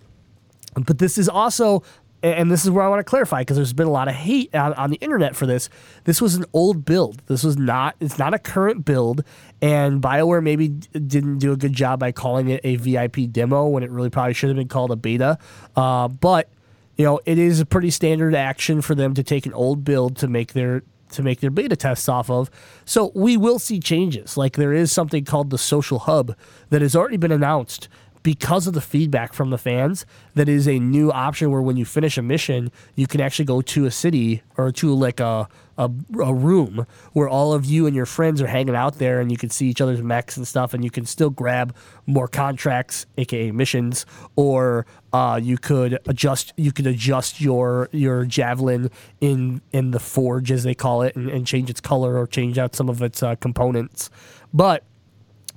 but this is also and this is where I want to clarify because there's been a lot of hate on, on the internet for this. This was an old build. This was not. It's not a current build, and Bioware maybe didn't do a good job by calling it a VIP demo when it really probably should have been called a beta. Uh, but you know, it is a pretty standard action for them to take an old build to make their to make their beta tests off of. So we will see changes. Like there is something called the social hub that has already been announced because of the feedback from the fans that is a new option where when you finish a mission you can actually go to a city or to like a, a, a room where all of you and your friends are hanging out there and you can see each other's mechs and stuff and you can still grab more contracts aka missions or uh, you could adjust you could adjust your your javelin in in the forge as they call it and, and change its color or change out some of its uh, components. But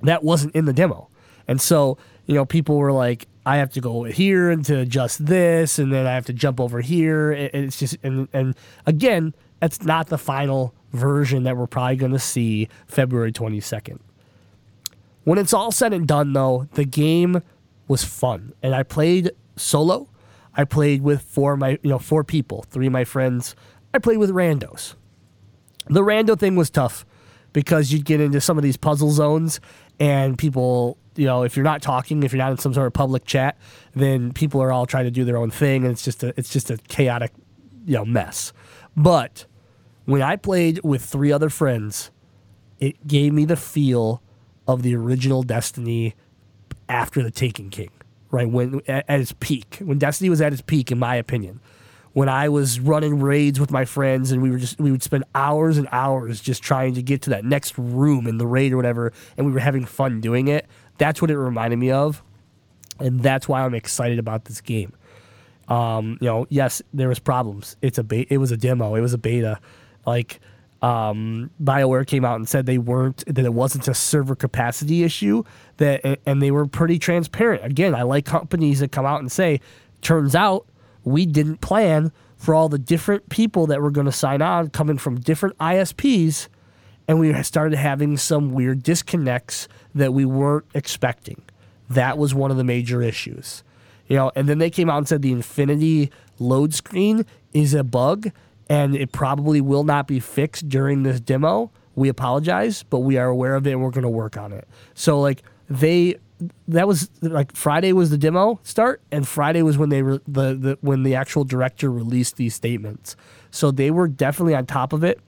that wasn't in the demo. And so you know, people were like, I have to go here and to adjust this, and then I have to jump over here. And it's just, and, and again, that's not the final version that we're probably going to see February 22nd. When it's all said and done, though, the game was fun, and I played solo. I played with four my, you know, four people, three of my friends. I played with randos. The rando thing was tough because you'd get into some of these puzzle zones, and people, you know, if you're not talking, if you're not in some sort of public chat, then people are all trying to do their own thing, and it's just a, it's just a chaotic, you know, mess. But when I played with three other friends, it gave me the feel of the original Destiny after the Taken King, right? When at, at its peak, when Destiny was at its peak, in my opinion, when I was running raids with my friends and we were just we would spend hours and hours just trying to get to that next room in the raid or whatever, and we were having fun doing it. That's what it reminded me of, and that's why I'm excited about this game. Um, you know, yes, there was problems. It's a be- it was a demo. It was a beta. Like um, BioWare came out and said they weren't that it wasn't a server capacity issue. That and they were pretty transparent. Again, I like companies that come out and say, turns out we didn't plan for all the different people that were going to sign on coming from different ISPs, and we started having some weird disconnects that we weren't expecting. That was one of the major issues. You know, and then they came out and said the Infinity load screen is a bug and it probably will not be fixed during this demo. We apologize, but we are aware of it and we're going to work on it. So like they that was like Friday was the demo start and Friday was when they re- the, the when the actual director released these statements. So they were definitely on top of it,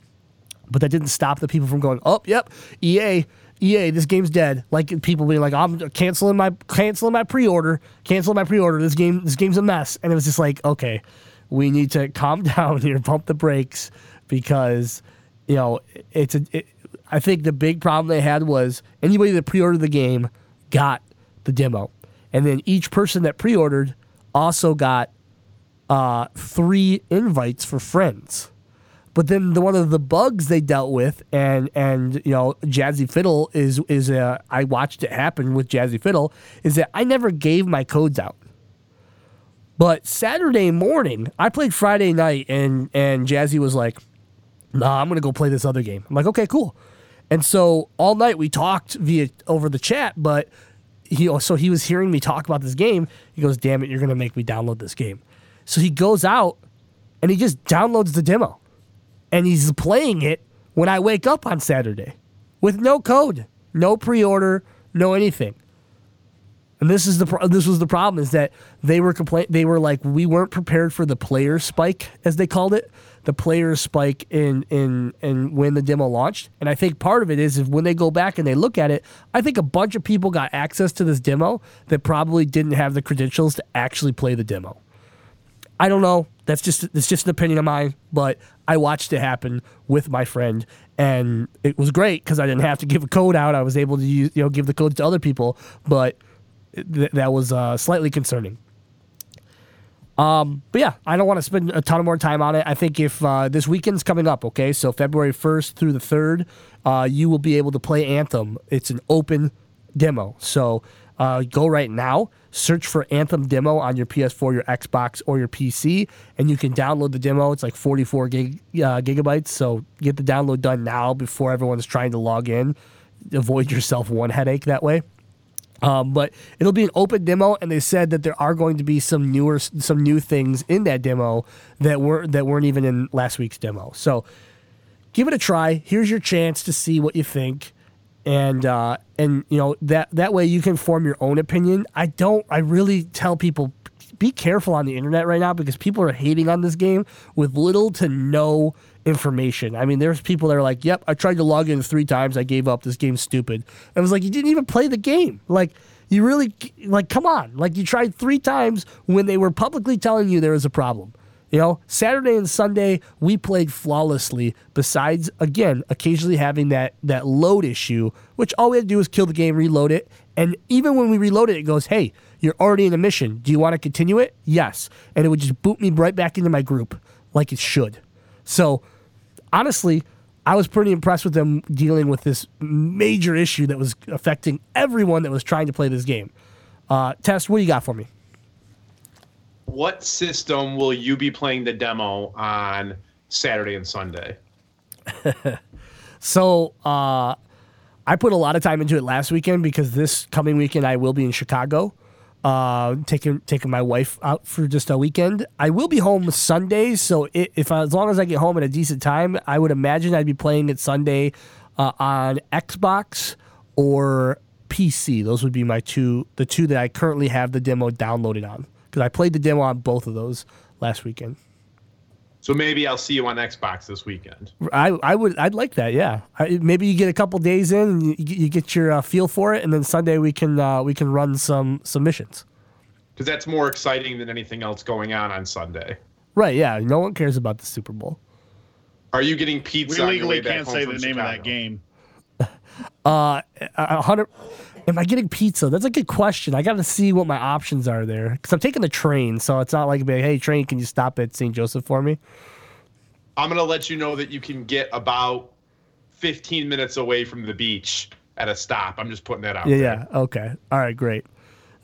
but that didn't stop the people from going, "Oh, yep, EA EA, this game's dead. Like people being like, I'm canceling my canceling my pre-order, canceling my pre-order. This game this game's a mess. And it was just like, okay, we need to calm down here, pump the brakes because you know it's a. It, I think the big problem they had was anybody that pre-ordered the game got the demo, and then each person that pre-ordered also got uh, three invites for friends. But then the one of the bugs they dealt with, and and you know, Jazzy Fiddle is is a, I watched it happen with Jazzy Fiddle, is that I never gave my codes out. But Saturday morning, I played Friday night, and and Jazzy was like, "Nah, I'm gonna go play this other game." I'm like, "Okay, cool." And so all night we talked via over the chat, but he so he was hearing me talk about this game. He goes, "Damn it, you're gonna make me download this game." So he goes out and he just downloads the demo and he's playing it when I wake up on Saturday with no code, no pre-order, no anything. And this is the pro- this was the problem is that they were complain they were like we weren't prepared for the player spike as they called it, the players spike in in in when the demo launched. And I think part of it is if when they go back and they look at it, I think a bunch of people got access to this demo that probably didn't have the credentials to actually play the demo. I don't know. That's just it's just an opinion of mine, but I watched it happen with my friend, and it was great because I didn't have to give a code out. I was able to use, you know give the codes to other people, but th- that was uh, slightly concerning. Um, but yeah, I don't want to spend a ton of more time on it. I think if uh, this weekend's coming up, okay, so February 1st through the 3rd, uh, you will be able to play Anthem. It's an open demo. So uh, go right now, search for Anthem demo on your PS4, your Xbox, or your PC, and you can download the demo. It's like 44 gig, uh, gigabytes. So get the download done now before everyone's trying to log in. Avoid yourself one headache that way. Um, but it'll be an open demo, and they said that there are going to be some newer, some new things in that demo that were that weren't even in last week's demo. So give it a try. Here's your chance to see what you think, and uh, and you know that that way you can form your own opinion. I don't. I really tell people be careful on the internet right now because people are hating on this game with little to no information. I mean, there's people that are like, "Yep, I tried to log in three times. I gave up. This game's stupid." And I was like, "You didn't even play the game. Like, you really like, come on. Like, you tried three times when they were publicly telling you there was a problem." You know, Saturday and Sunday we played flawlessly. Besides, again, occasionally having that that load issue, which all we had to do was kill the game, reload it, and even when we reload it, it goes, "Hey, you're already in a mission. Do you want to continue it?" Yes, and it would just boot me right back into my group like it should. So honestly, I was pretty impressed with them dealing with this major issue that was affecting everyone that was trying to play this game. Uh, Test, what do you got for me? What system will you be playing the demo on Saturday and Sunday. So uh, I put a lot of time into it last weekend because this coming weekend I will be in Chicago, uh, taking taking my wife out for just a weekend. I will be home Sundays, so i if as long as I get home at a decent time, I would imagine I'd be playing it Sunday uh, on Xbox or PC. Those would be my two, the two that I currently have the demo downloaded on because I played the demo on both of those last weekend. So maybe I'll see you on Xbox this weekend. I, I would I'd like that yeah I, maybe you get a couple days in and you, you get your uh, feel for it and then Sunday we can uh, we can run some submissions Because that's more exciting than anything else going on on Sunday. right yeah no one cares about the Super Bowl Are you getting We pizza? on your way legally back can't home say from the name of that game. uh a hundred am I getting pizza that's a good question I got to see what my options are there because I'm taking the train so it's not like hey train can you stop at St Joseph for me I'm gonna let you know that you can get about 15 minutes away from the beach at a stop. I'm just putting that out yeah there. yeah okay all right great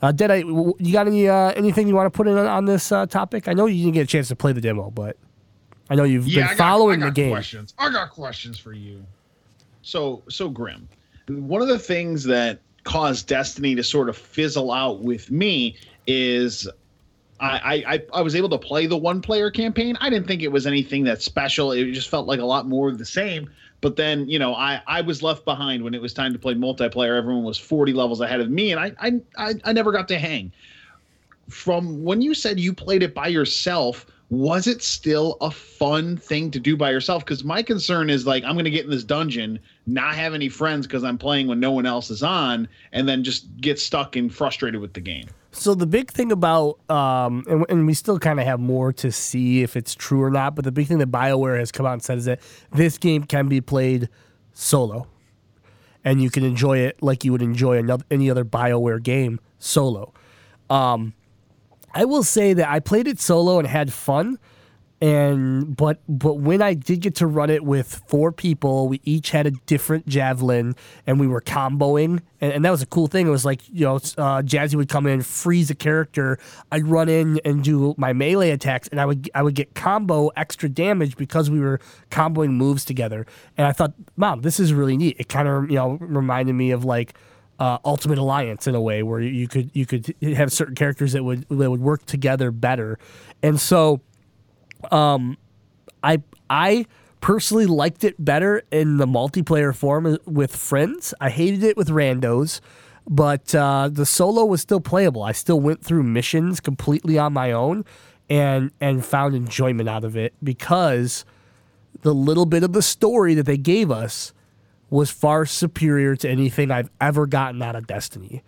uh, did I you got any uh, anything you want to put in on, on this uh, topic I know you didn't get a chance to play the demo but I know you've Yeah, been got, following the game Questions. I got questions for you. So, so grim. One of the things that caused Destiny to sort of fizzle out with me is I, I I was able to play the one player campaign. I didn't think it was anything that special. It just felt like a lot more of the same. But then, you know, I, I was left behind when it was time to play multiplayer. Everyone was 40 levels ahead of me, and I I, I, I never got to hang. From when you said you played it by yourself, was it still a fun thing to do by yourself? Because my concern is like I'm to get in this dungeon, not have any friends because I'm playing when no one else is on, and then just get stuck and frustrated with the game. So the big thing about, um, and, and we still kind of have more to see if it's true or not, but the big thing that Bioware has come out and said is that this game can be played solo, and you can enjoy it like you would enjoy another any other Bioware game solo. Um, I will say that I played it solo and had fun, and but but when I did get to run it with four people, we each had a different javelin, and we were comboing, and, and that was a cool thing. It was like you know, uh, Jazzy would come in, freeze a character, I'd run in and do my melee attacks, and I would I would get combo extra damage because we were comboing moves together, and I thought, Mom, this is really neat. It kind of you know reminded me of like uh, Ultimate Alliance in a way where you could you could have certain characters that would that would work together better, and so um, I I personally liked it better in the multiplayer form with friends. I hated it with randos, but uh, the solo was still playable. I still went through missions completely on my own, and and found enjoyment out of it because the little bit of the story that they gave us was far superior to anything I've ever gotten out of Destiny.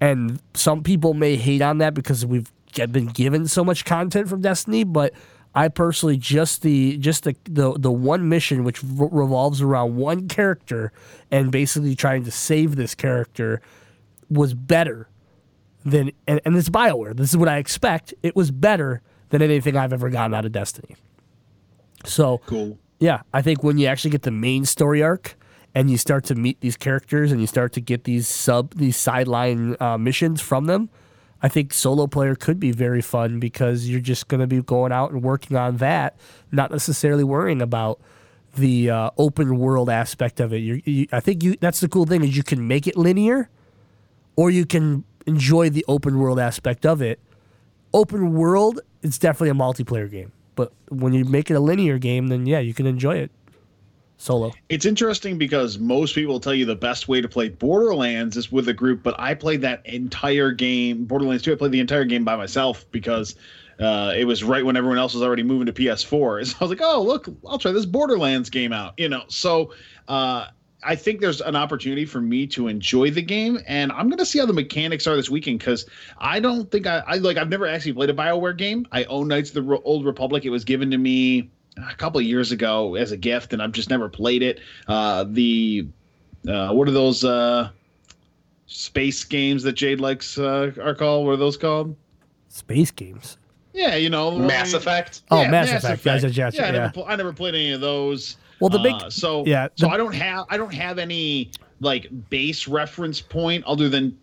And some people may hate on that because we've been given so much content from Destiny, but I personally just the just the the, the one mission which re- revolves around one character and basically trying to save this character was better than and, and it's Bioware. This is what I expect. It was better than anything I've ever gotten out of Destiny. So Cool. yeah, I think when you actually get the main story arc and you start to meet these characters and you start to get these sub these sideline uh, missions from them, I think solo player could be very fun because you're just going to be going out and working on that, not necessarily worrying about the uh, open world aspect of it. You, I think you that's the cool thing is you can make it linear, or you can enjoy the open world aspect of it. Open world, it's definitely a multiplayer game, but when you make it a linear game, then yeah, you can enjoy it solo. It's interesting because most people tell you the best way to play Borderlands is with a group, but I played that entire game, Borderlands 2, I played the entire game by myself because uh, it was right when everyone else was already moving to PS4. So I was like, oh, look, I'll try this Borderlands game out, you know. So uh, I think there's an opportunity for me to enjoy the game, and I'm going to see how the mechanics are this weekend because I don't think I, I like, I've never actually played a BioWare game. I own Knights of the Old Republic. It was given to me a couple of years ago as a gift, and I've just never played it. Uh, the uh, what are those uh, space games that Jade likes uh, are called? What are those called? Space games. Yeah, you know, Mass I- Effect. Oh, Mass Effect. Gotcha, gotcha, Yeah, I, yeah. Never pl- I never played any of those. Well, the big- Uh, so yeah, so I don't have I don't have any like base reference point other than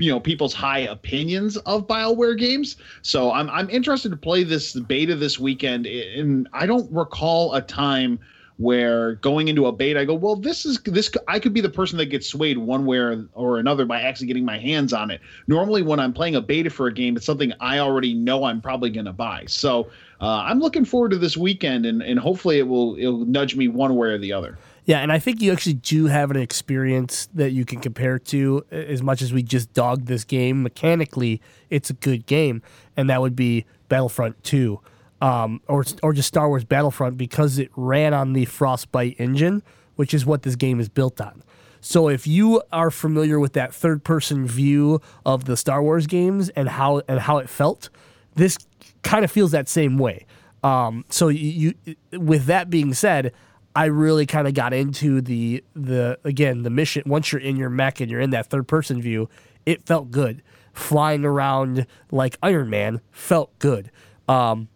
you know people's high opinions of Bioware games. So I'm I'm interested to play this beta this weekend, and I don't recall a time where going into a beta, I go, well, this is this. I could be the person that gets swayed one way or, another by actually getting my hands on it. Normally, when I'm playing a beta for a game, it's something I already know I'm probably going to buy. So uh, I'm looking forward to this weekend, and and hopefully it will it'll nudge me one way or the other. Yeah, and I think you actually do have an experience that you can compare to as much as we just dogged this game. Mechanically, it's a good game, and that would be Battlefront 2 um, or or just Star Wars Battlefront because it ran on the Frostbite engine, which is what this game is built on. So if you are familiar with that third person view of the Star Wars games and how and how it felt, this kind of feels that same way. Um, so you, you, with that being said, I really kind of got into the the again the mission. Once you're in your mech and you're in that third person view, it felt good. Flying around like Iron Man felt good. Um,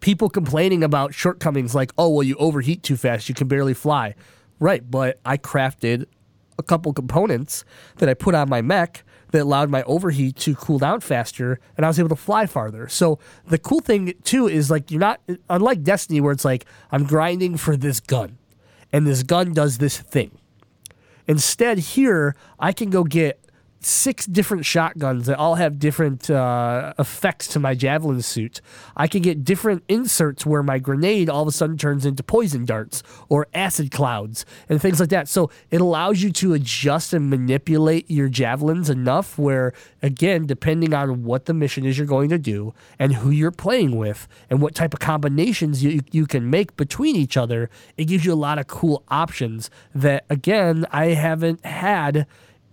people complaining about shortcomings like, oh, well, you overheat too fast, you can barely fly. Right, but I crafted a couple components that I put on my mech that allowed my overheat to cool down faster and I was able to fly farther. So the cool thing too is like you're not unlike Destiny where it's like I'm grinding for this gun and this gun does this thing. Instead here I can go get six different shotguns that all have different uh, effects to my javelin suit. I can get different inserts where my grenade all of a sudden turns into poison darts or acid clouds and things like that. So it allows you to adjust and manipulate your javelins enough where, again, depending on what the mission is you're going to do and who you're playing with and what type of combinations you, you can make between each other, it gives you a lot of cool options that, again, I haven't had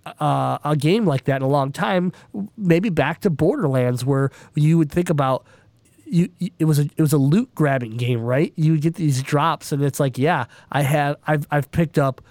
uh, a game like that in a long time. Maybe back to Borderlands, where you would think about you. It was a it was a loot grabbing game, right? You get these drops, and it's like, yeah, I have I've I've picked up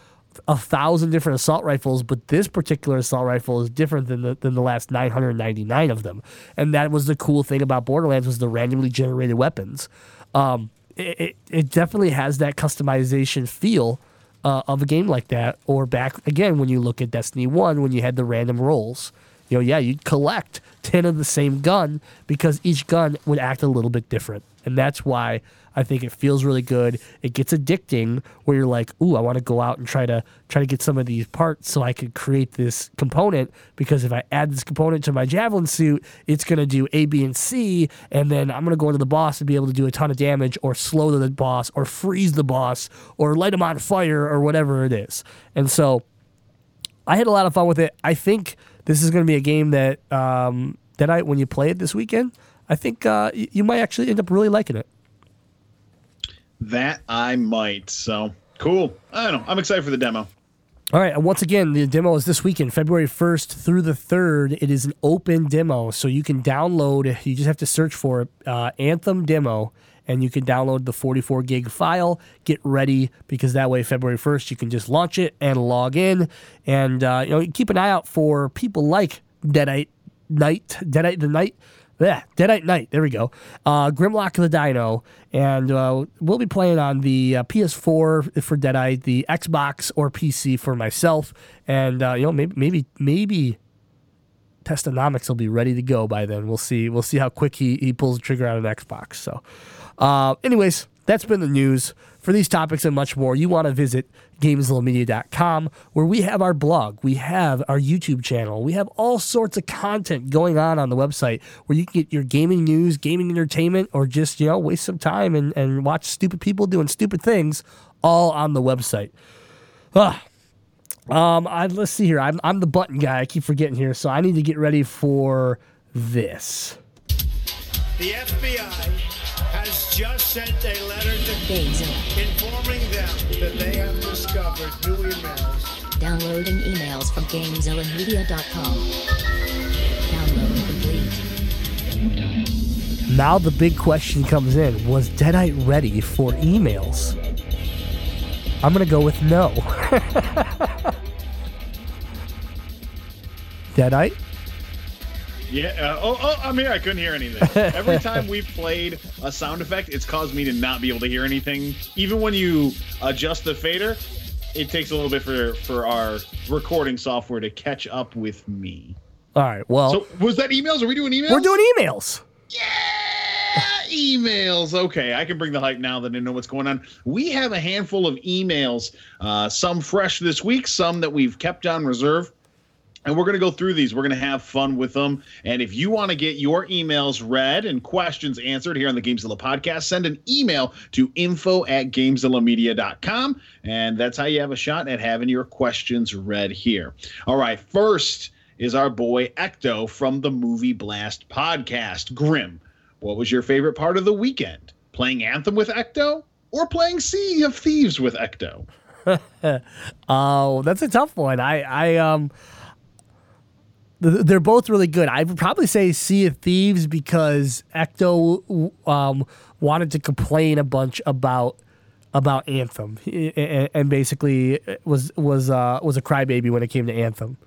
a thousand different assault rifles, but this particular assault rifle is different than the than the last 999 of them. And that was the cool thing about Borderlands was the randomly generated weapons. Um, it, it, it definitely has that customization feel uh, of a game like that. Or back again when you look at Destiny One, when you had the random rolls, you know, yeah, you'd collect ten of the same gun because each gun would act a little bit different, and that's why I think it feels really good. It gets addicting where you're like, ooh, I want to go out and try to try to get some of these parts so I could create this component because if I add this component to my javelin suit, it's gonna do A, B, and C, and then I'm gonna go into the boss and be able to do a ton of damage or slow the boss or freeze the boss or light him on fire or whatever it is. And so I had a lot of fun with it. I think this is gonna be a game that um, that I when you play it this weekend, I think uh, you might actually end up really liking it. That I might. So cool. I don't know. I'm excited for the demo. All right, once again, the demo is this weekend, February 1st through the 3rd. It is an open demo, so you can download, you just have to search for uh, Anthem Demo, and you can download the 44 gig file. Get ready because that way, February 1st, you can just launch it and log in. And, uh, you know, keep an eye out for people like Deadite Night, Deadite the Night yeah, Deadite Night. There we go. Uh, Grimlock of the Dino, and uh, we'll be playing on the uh, PS4 for Deadite, the Xbox or PC for myself, and uh, you know maybe maybe maybe Testonomics will be ready to go by then. We'll see. We'll see how quick he, he pulls the trigger on an Xbox. So, uh, anyways, that's been the news. For these topics and much more, you want to visit GameZillaMedia.com where we have our blog, we have our YouTube channel, we have all sorts of content going on on the website where you can get your gaming news, gaming entertainment, or just, you know, waste some time and, and watch stupid people doing stupid things all on the website. Ah. Um, I, let's see here. I'm, I'm the button guy. I keep forgetting here, so I need to get ready for this. The FBI has just sent a letter to Gamezilla. informing them that they have discovered new emails. Downloading emails from GameZillaMedia.com. Download complete. Now the big question comes in Was Deadite ready for emails? I'm going to go with no. Deadite? Yeah. Uh, oh, oh, I'm here. I couldn't hear anything. Every time we've played a sound effect, it's caused me to not be able to hear anything. Even when you adjust the fader, it takes a little bit for for our recording software to catch up with me. All right. Well, So was that emails? Are we doing emails? we're doing emails. Yeah, emails. Okay, I can bring the hype now that I know what's going on. We have a handful of emails, uh, some fresh this week, some that we've kept on reserve. And we're going to go through these. We're going to have fun with them. And if you want to get your emails read and questions answered here on the Gamezilla podcast, send an email to info at gamezillamedia.com. And that's how you have a shot at having your questions read here. All right, first is our boy Ecto from the Movie Blast podcast. Grim, what was your favorite part of the weekend? Playing Anthem with Ecto or playing Sea of Thieves with Ecto? Oh, that's a tough one. I, I, um, they're both really good. I would probably say Sea of Thieves because Ecto um, wanted to complain a bunch about about Anthem and, basically was was uh, was a crybaby when it came to Anthem.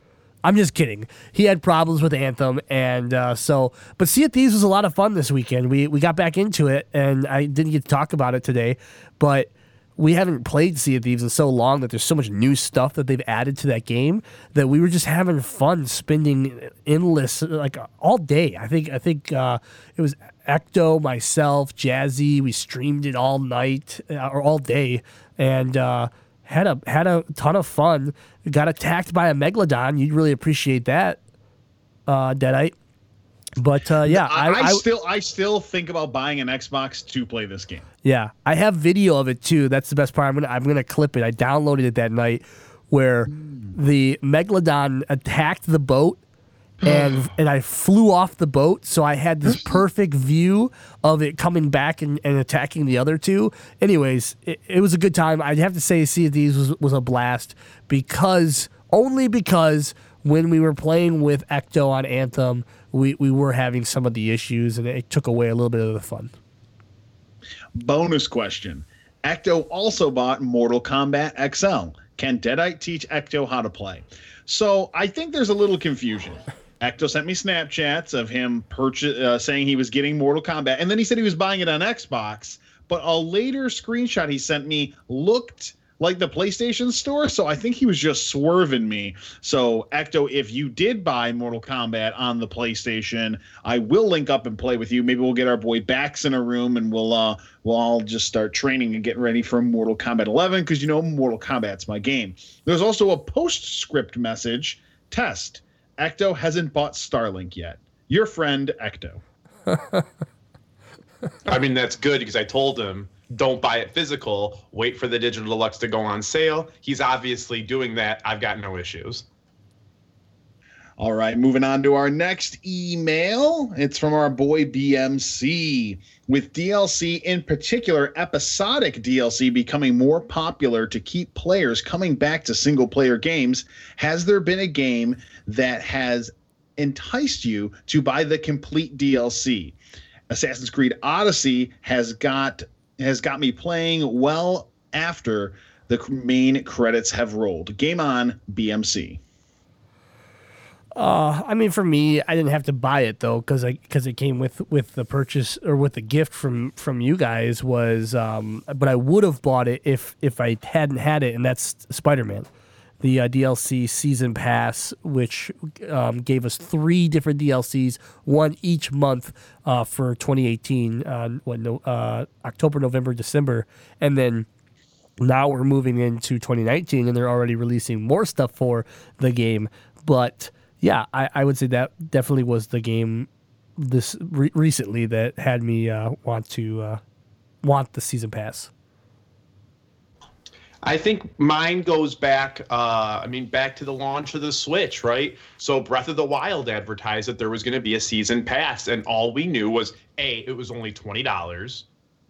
I'm just kidding. He had problems with Anthem, and uh, so. But Sea of Thieves was a lot of fun this weekend. We we got back into it, and I didn't get to talk about it today, but we haven't played Sea of Thieves in so long that there's so much new stuff that they've added to that game that we were just having fun spending endless like all day. I think I think uh, it was Ecto, myself, Jazzy. We streamed it all night uh, or all day, and uh, had a had a ton of fun. Got attacked by a megalodon. You'd really appreciate that, uh, Deadite. But uh, yeah, I, I, I, still I still think about buying an Xbox to play this game. Yeah, I have video of it too. That's the best part. I'm gonna I'm gonna clip it. I downloaded it that night where the megalodon attacked the boat and and I flew off the boat, so I had this perfect view of it coming back and, and attacking the other two. Anyways, it, it was a good time. I'd have to say Sea of Thieves was, was a blast because only because when we were playing with Ecto on Anthem, we, we were having some of the issues and it took away a little bit of the fun. Bonus question: Ecto also bought Mortal Kombat XL. Can Deadite teach Ecto how to play? So I think there's a little confusion. Ecto sent me Snapchats of him purchase, uh, saying he was getting Mortal Kombat, and then he said he was buying it on Xbox. But a later screenshot he sent me looked like the PlayStation Store, so I think he was just swerving me. So Ecto, if you did buy Mortal Kombat on the PlayStation, I will link up and play with you. Maybe we'll get our boy Bax in a room and we'll uh we'll all just start training and getting ready for Mortal Kombat 11 because you know Mortal Kombat's my game. There's also a postscript message test. Ecto hasn't bought Starlink yet. Your friend Ecto. I mean, that's good because I told him don't buy it physical. Wait for the digital deluxe to go on sale. He's obviously doing that. I've got no issues. All right, moving on to our next email. It's from our boy BMC. With DLC, in particular, episodic DLC becoming more popular to keep players coming back to single player games, has there been a game that has enticed you to buy the complete DLC? Assassin's Creed Odyssey has got has got me playing well after the main credits have rolled. Game on, BMC. Uh, I mean, for me, I didn't have to buy it though, because I because it came with with the purchase or with the gift from from you guys was. Um, but I would have bought it if if I hadn't had it, and that's Spider Man, the uh, DLC season pass, which um, gave us three different DLCs, one each month uh, for 2018, uh, what no, uh, October, November, December, and then now we're moving into 2019 and they're already releasing more stuff for the game. But yeah i, I would say that definitely was the game this re- recently that had me uh, want to uh, want the season pass I think mine goes back. Uh, I mean, back to the launch of the Switch, right? So Breath of the Wild advertised that there was going to be a season pass, and all we knew was a it was only twenty dollars,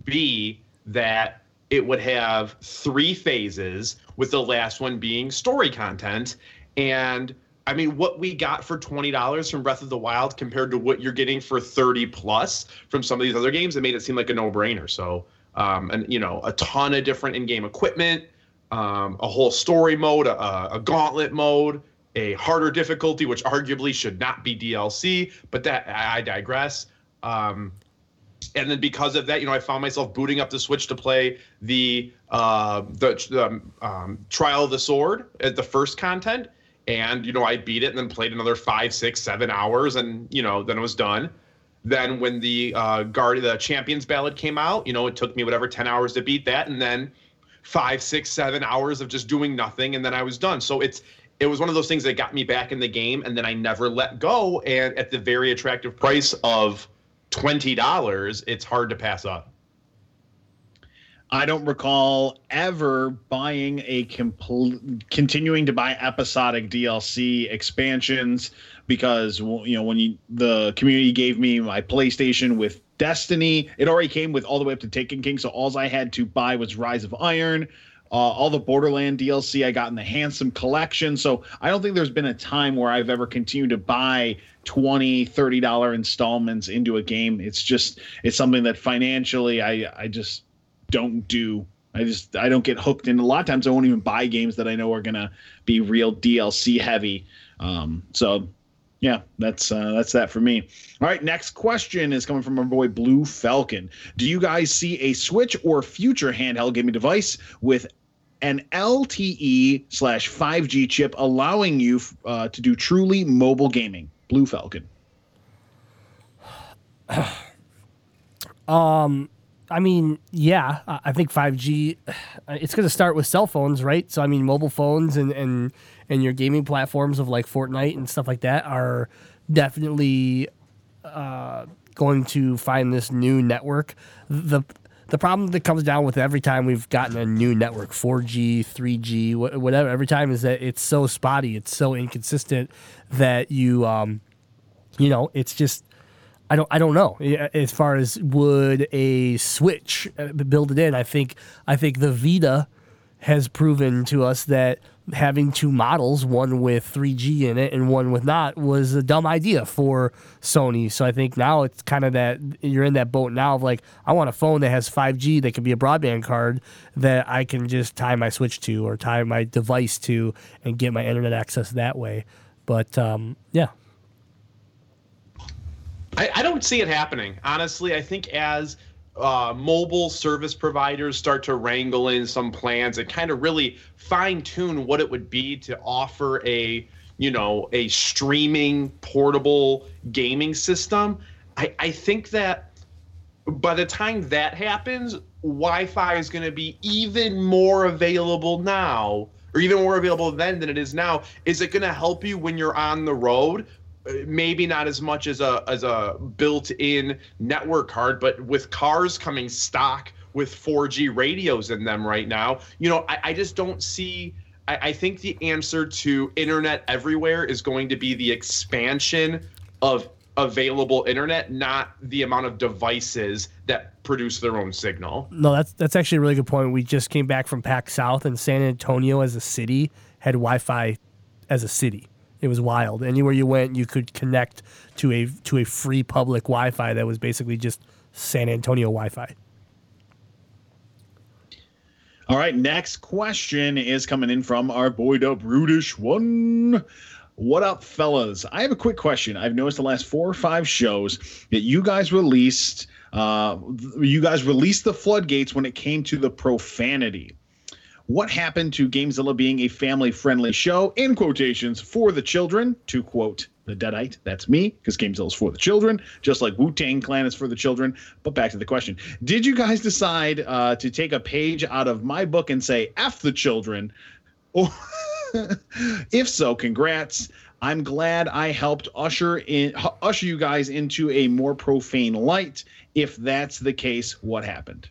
b that it would have three phases, with the last one being story content, and I mean, what we got for twenty dollars from Breath of the Wild compared to what you're getting for thirty plus from some of these other games, it made it seem like a no-brainer. So, um, and you know, a ton of different in-game equipment, um, a whole story mode, a, a gauntlet mode, a harder difficulty, which arguably should not be DLC, but that I digress. Um, and then because of that, you know, I found myself booting up the Switch to play the uh, the um, um, Trial of the Sword at the first content, and you know I beat it and then played another five, six, seven hours, and you know then it was done. Then when the uh, guard the champions ballad came out, you know it took me whatever ten hours to beat that, and then five, six, seven hours of just doing nothing, and then I was done. So it's it was one of those things that got me back in the game, and then I never let go. And at the very attractive price of twenty dollars, it's hard to pass up. I don't recall ever buying a complete, continuing to buy episodic DLC expansions because you know when you the community gave me my PlayStation with Destiny, it already came with all the way up to Taken King, so all I had to buy was Rise of Iron. Uh, all the Borderland DLC I got in the Handsome collection. So I don't think there's been a time where I've ever continued to buy 20 30 dollar installments into a game. It's just it's something that financially i i just don't do. I just i don't get hooked in. A lot of times i won't even buy games that i know are gonna be real dlc heavy. Um so yeah that's uh that's that for me. All right next question is coming from our boy blue falcon. Do you guys see a switch or future handheld gaming device with an lte slash 5g chip allowing you uh, to do truly mobile gaming? Blue Falcon. um, I mean, yeah, I think 5G. It's going to start with cell phones, right? So I mean, mobile phones and and and your gaming platforms of like Fortnite and stuff like that are definitely uh, going to find this new network. The the problem that comes down with every time we've gotten a new network 4g 3g whatever every time is that it's so spotty it's so inconsistent that you um you know it's just I don't I don't know as far as would a switch uh, build it in I think I think the Vita has proven to us that having two models, one with 3G in it and one with not, was a dumb idea for Sony. So I think now it's kind of that you're in that boat now of like, I want a phone that has 5G that can be a broadband card that I can just tie my Switch to or tie my device to and get my internet access that way. But um, yeah. I, I don't see it happening. Honestly, I think as uh, mobile service providers start to wrangle in some plans and kind of really fine tune what it would be to offer a you know a streaming portable gaming system i, I think that by the time that happens wi-fi is going to be even more available now or even more available then than it is now is it going to help you when you're on the road maybe not as much as a as a built-in network card, but with cars coming stock with 4G radios in them right now, you know, I, I just don't see. I, I think the answer to internet everywhere is going to be the expansion of available internet, not the amount of devices that produce their own signal. No, that's that's actually a really good point. We just came back from PAX South, and San Antonio as a city had Wi-Fi as a city. It was wild. Anywhere you went, you could connect to a to a free public Wi-Fi that was basically just San Antonio Wi-Fi. All right, next question is coming in from our boy the brutish one. What up, fellas? I have a quick question. I've noticed the last four or five shows that you guys released. Uh, you guys released the floodgates when it came to the profanity what happened to Gamezilla being a family friendly show, in quotations, for the children, to quote the Deadite. That's me, because Gamezilla is for the children, just like Wu Tang Clan is for the children. But back to the question Did you guys decide uh, to take a page out of my book and say, F the children? Or if so, congrats. I'm glad I helped usher in usher you guys into a more profane light. If that's the case, what happened?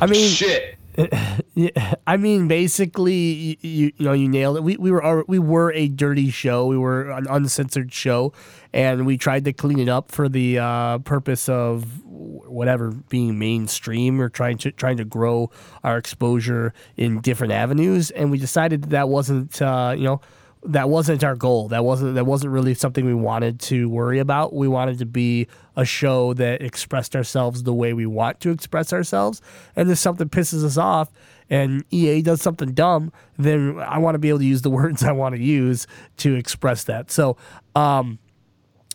I mean, shit. yeah, I mean, basically, you, you, know, you nailed it. We, we were we were a dirty show. We were an uncensored show, and we tried to clean it up for the uh, purpose of whatever being mainstream or trying to trying to grow our exposure in different avenues. And we decided that, that wasn't uh, you know that wasn't our goal. That wasn't that wasn't really something we wanted to worry about. We wanted to be a show that expressed ourselves the way we want to express ourselves. And if something pisses us off and EA does something dumb, then I want to be able to use the words I want to use to express that. So, um,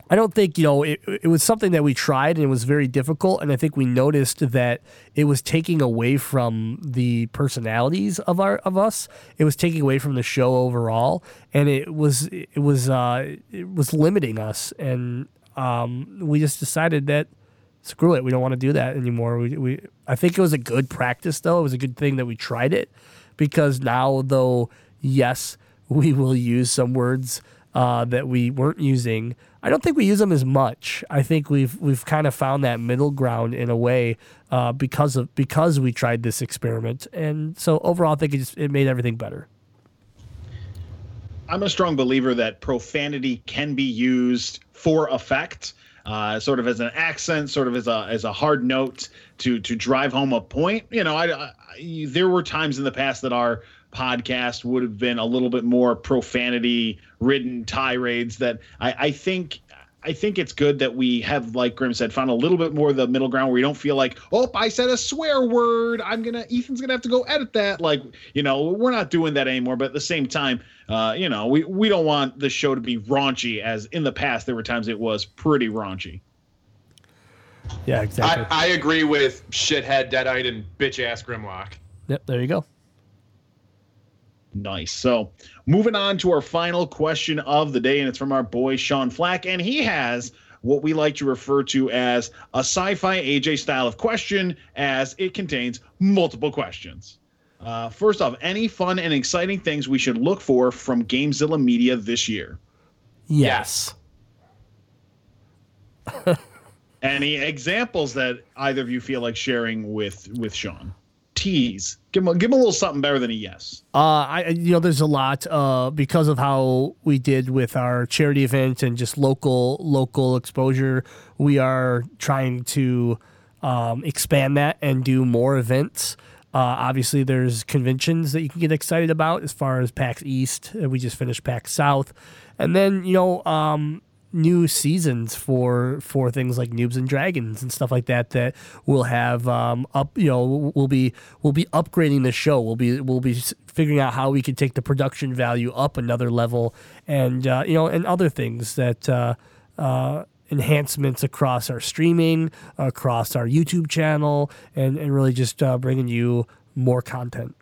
I don't think you know it. It was something that we tried and it was very difficult, and I think we noticed that it was taking away from the personalities of our of us. It was taking away from the show overall, and it was it was uh, it was limiting us, and um, we just decided that screw it, we don't want to do that anymore. We, we I think it was a good practice though. It was a good thing that we tried it because now though yes we will use some words uh, that we weren't using. I don't think we use them as much. I think we've we've kind of found that middle ground in a way uh, because of because we tried this experiment, and so overall, I think it just, it made everything better. I'm a strong believer that profanity can be used for effect, uh, sort of as an accent, sort of as a as a hard note to to drive home a point. You know, I, I there were times in the past that our podcast would have been a little bit more profanity ridden tirades that I, I think I think it's good that we have, like Grim said, found a little bit more of the middle ground where you don't feel like, oh, I said a swear word. I'm gonna Ethan's gonna have to go edit that. Like, you know, we're not doing that anymore. But at the same time, uh, you know, we we don't want the show to be raunchy as in the past there were times it was pretty raunchy. Yeah, exactly. I, I agree with shithead, deadite, and bitch ass Grimlock. yep, there you go. Nice. So moving on to our final question of the day, and it's from our boy Sean Flack, and he has what we like to refer to as a sci-fi AJ style of question, as it contains multiple questions. Uh, first off, any fun and exciting things we should look for from Gamezilla Media this year? Yes. Any examples that either of you feel like sharing with with Sean? Tease. Give him a, give him a little something better than a yes. Uh, I you know there's a lot uh, because of how we did with our charity event and just local local exposure. We are trying to um, expand that and do more events. Uh, obviously, there's conventions that you can get excited about as far as PAX East. Uh, We just finished PAX South, and then you know um, new seasons for for things like Noobs and Dragons and stuff like that that will have um, up. You know, we'll be we'll be upgrading the show. We'll be we'll be figuring out how we can take the production value up another level, and uh, you know, and other things that. Uh, uh, enhancements across our streaming, across our YouTube channel, and, and really just uh, bringing you more content.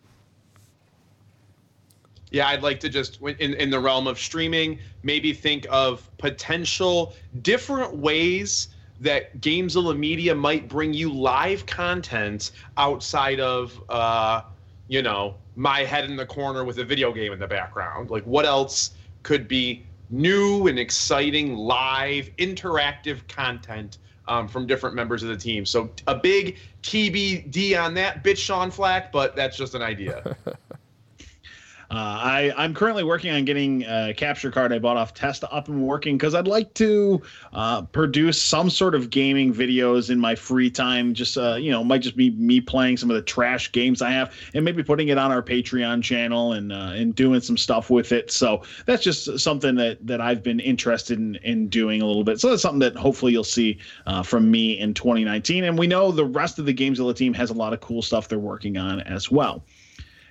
Yeah, I'd like to just in in the realm of streaming, maybe think of potential different ways that Gamezilla Media might bring you live content outside of uh, you know, my head in the corner with a video game in the background. Like what else could be new and exciting live interactive content um, from different members of the team. So a big TBD on that, bitch Sean Flack, but that's just an idea. Uh, I I'm currently working on getting a capture card I bought off Testa up and working because I'd like to uh, produce some sort of gaming videos in my free time. Just uh, you know, might just be me playing some of the trash games I have, and maybe putting it on our Patreon channel and uh, and doing some stuff with it. So that's just something that that I've been interested in in doing a little bit. So that's something that hopefully you'll see uh, from me in 2019. And we know the rest of the Gamezilla team has a lot of cool stuff they're working on as well.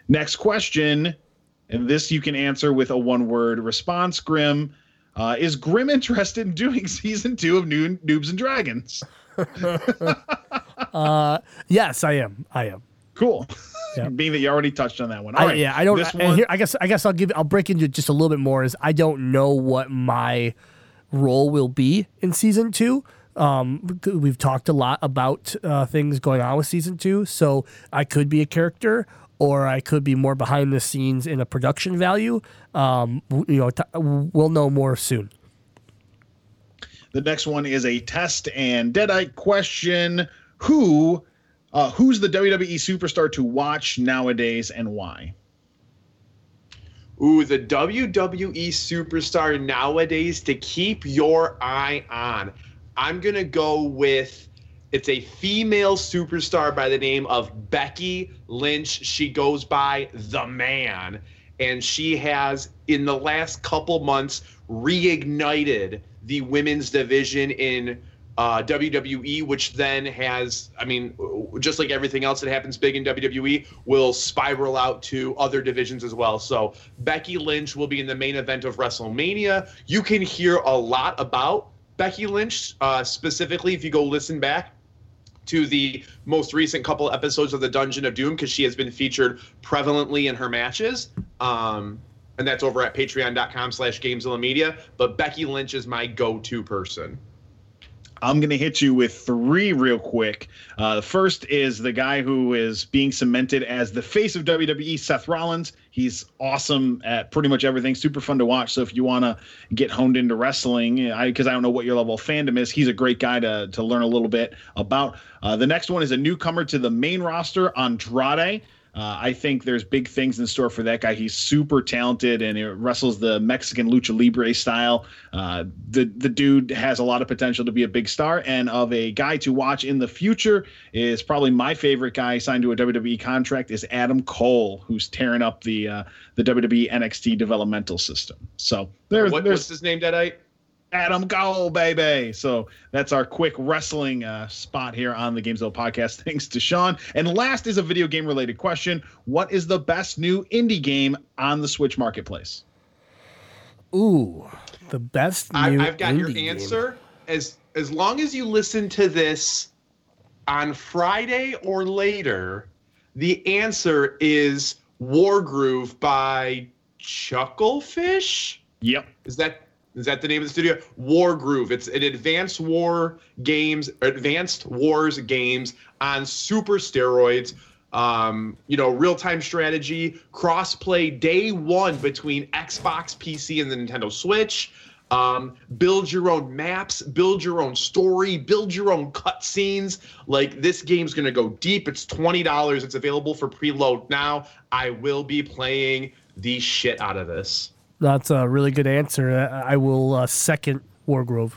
Next question. And this you can answer with a one word response, Grim. Uh, is Grim interested in doing season two of New Noobs and Dragons? Uh, yes, I am. I am. Cool. Yeah. Being that you already touched on that one. All I, right. yeah, I don't. This and one, here, I guess. I guess I'll give. I'll break into just a little bit more. Is I don't know what my role will be in season two. Um, we've talked a lot about uh, things going on with season two, so I could be a character, or I could be more behind the scenes in a production value. Um, you know, t- we'll know more soon. the next one is a test and deadite question. Who, uh, who's the WWE superstar to watch nowadays and why? Ooh, the WWE superstar nowadays to keep your eye on. I'm going to go with it's a female superstar by the name of Becky Lynch. She goes by The Man. And she has, in the last couple months, reignited the women's division in uh, WWE, which then has, I mean, just like everything else that happens big in WWE, will spiral out to other divisions as well. So Becky Lynch will be in the main event of WrestleMania. You can hear a lot about Becky Lynch, uh, specifically, if you go listen back to the most recent couple episodes of the Dungeon of Doom, because she has been featured prevalently in her matches. Um, and that's over at patreon.com slash gamezilla media. But Becky Lynch is my go-to person. I'm going to hit you with three real quick. Uh, the first is the guy who is being cemented as the face of WWE, Seth Rollins. He's awesome at pretty much everything, super fun to watch. So if you want to get honed into wrestling, because I, I, don't know what your level of fandom is, he's a great guy to, to learn a little bit about. Uh, the next one is a newcomer to the main roster, Andrade. Uh, I think there's big things in store for that guy. He's super talented and he wrestles the Mexican lucha libre style. Uh, the the dude has a lot of potential to be a big star and of a guy to watch in the future is probably my favorite guy signed to a WWE contract is Adam Cole, who's tearing up the uh, the WWE NXT developmental system. So there, what, there's what's his name, Deadite? Adam Cole, baby. So that's our quick wrestling uh, spot here on the Gamezilla podcast. Thanks to Sean. And last is a video game related question What is the best new indie game on the Switch marketplace? Ooh, the best I, have got your answer. Game. As as long as you listen to this on Friday or later, the answer is Wargroove by Chucklefish. Yep. Is that is that the name of the studio? War Groove. It's an advanced war games, advanced wars games on super steroids. Um, you know, real time strategy, cross-play day one between Xbox, PC, and the Nintendo Switch. Um, build your own maps, build your own story, build your own cutscenes. Like this game's gonna go deep. It's twenty dollars. It's available for preload now. I will be playing the shit out of this. That's a really good answer. I will uh, second Wargroove.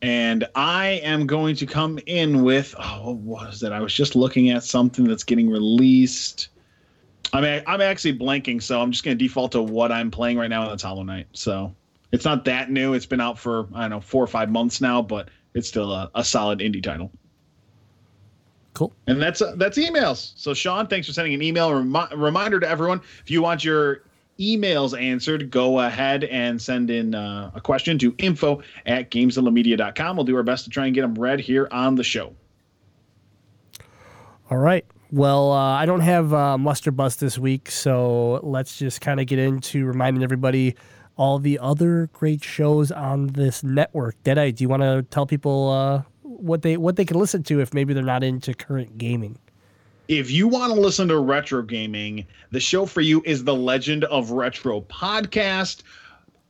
And I am going to come in with oh, what was it? I was just looking at something that's getting released. I mean, I'm actually blanking, so I'm just going to default to what I'm playing right now, and that's Hollow Knight. So it's not that new. It's been out for I don't know four or five months now, but it's still a, a solid indie title. Cool. And that's uh, that's emails. So Sean, thanks for sending an email. Remi- reminder to everyone: if you want your emails answered, go ahead and send in uh, a question to info at gamezillamedia.com. We'll do our best to try and get them read here on the show. All right. Well, uh, I don't have uh, Muster Bust this week, so let's just kind of get into reminding everybody all the other great shows on this network. Deadite, do you want to tell people uh, what they what they can listen to if maybe they're not into current gaming? If you want to listen to retro gaming, the show for you is the Legend of Retro podcast,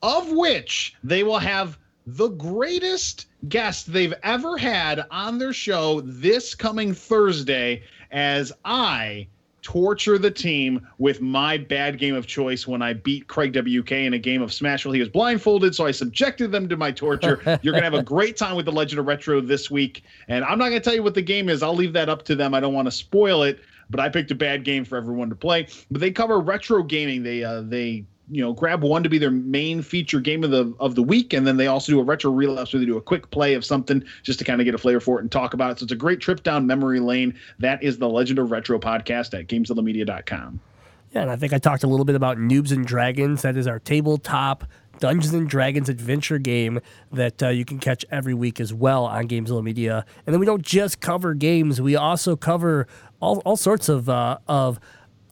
of which they will have the greatest guest they've ever had on their show this coming Thursday as I torture the team with my bad game of choice when I beat Craig WK in a game of Smash while he was blindfolded. So I subjected them to my torture. You're going to have a great time with the Legend of Retro this week. And I'm not going to tell you what the game is. I'll leave that up to them. I don't want to spoil it, but I picked a bad game for everyone to play. But they cover retro gaming. They, uh, they, you know grab one to be their main feature game of the of the week and then they also do a retro relapse where they do a quick play of something just to kind of get a flavor for it and talk about it. So it's a great trip down memory lane. That is the legend of retro podcast at gamezillamedia.com yeah and i think i talked a little bit about noobs and dragons. That is our tabletop Dungeons and Dragons adventure game that uh, you can catch every week as well on Gamezilla Media. And then we don't just cover games; we also cover all, all sorts of uh, of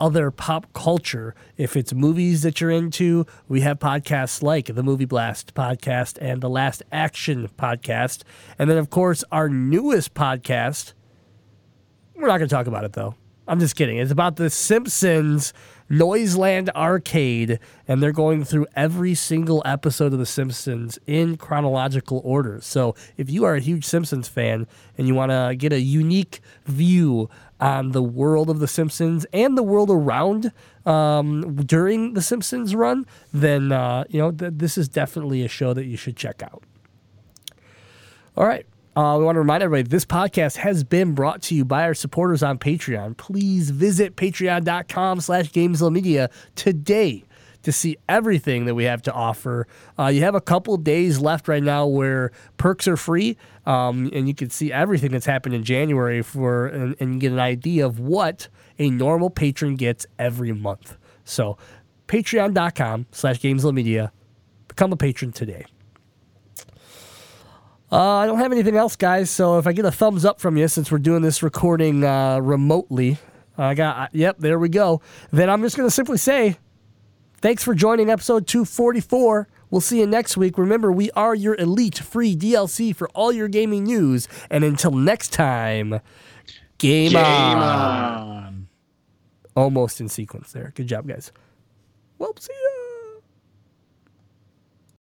other pop culture. If it's movies that you're into, we have podcasts like the Movie Blast podcast and the Last Action podcast. And then, of course, our newest podcast. We're not going to talk about it, though. I'm just kidding. It's about The Simpsons Noiseland Arcade, and they're going through every single episode of The Simpsons in chronological order. So if you are a huge Simpsons fan and you want to get a unique view on the world of The Simpsons and the world around um, during The Simpsons run, then uh, you know th- this is definitely a show that you should check out. All right. Uh, we want to remind everybody this podcast has been brought to you by our supporters on Patreon. Please visit patreon.com slash Media today to see everything that we have to offer. Uh, you have a couple days left right now where perks are free, um, and you can see everything that's happened in January for and, and get an idea of what a normal patron gets every month. So, patreon.com slash Media. Become a patron today. Uh, I don't have anything else, guys. So if I get a thumbs up from you, since we're doing this recording uh, remotely, I got. Uh, yep, there we go. Then I'm just gonna simply say, thanks for joining episode 244. We'll see you next week. Remember, we are your elite free DLC for all your gaming news. And until next time, game, Game on. on. Almost in sequence there. Good job, guys. Well, see ya.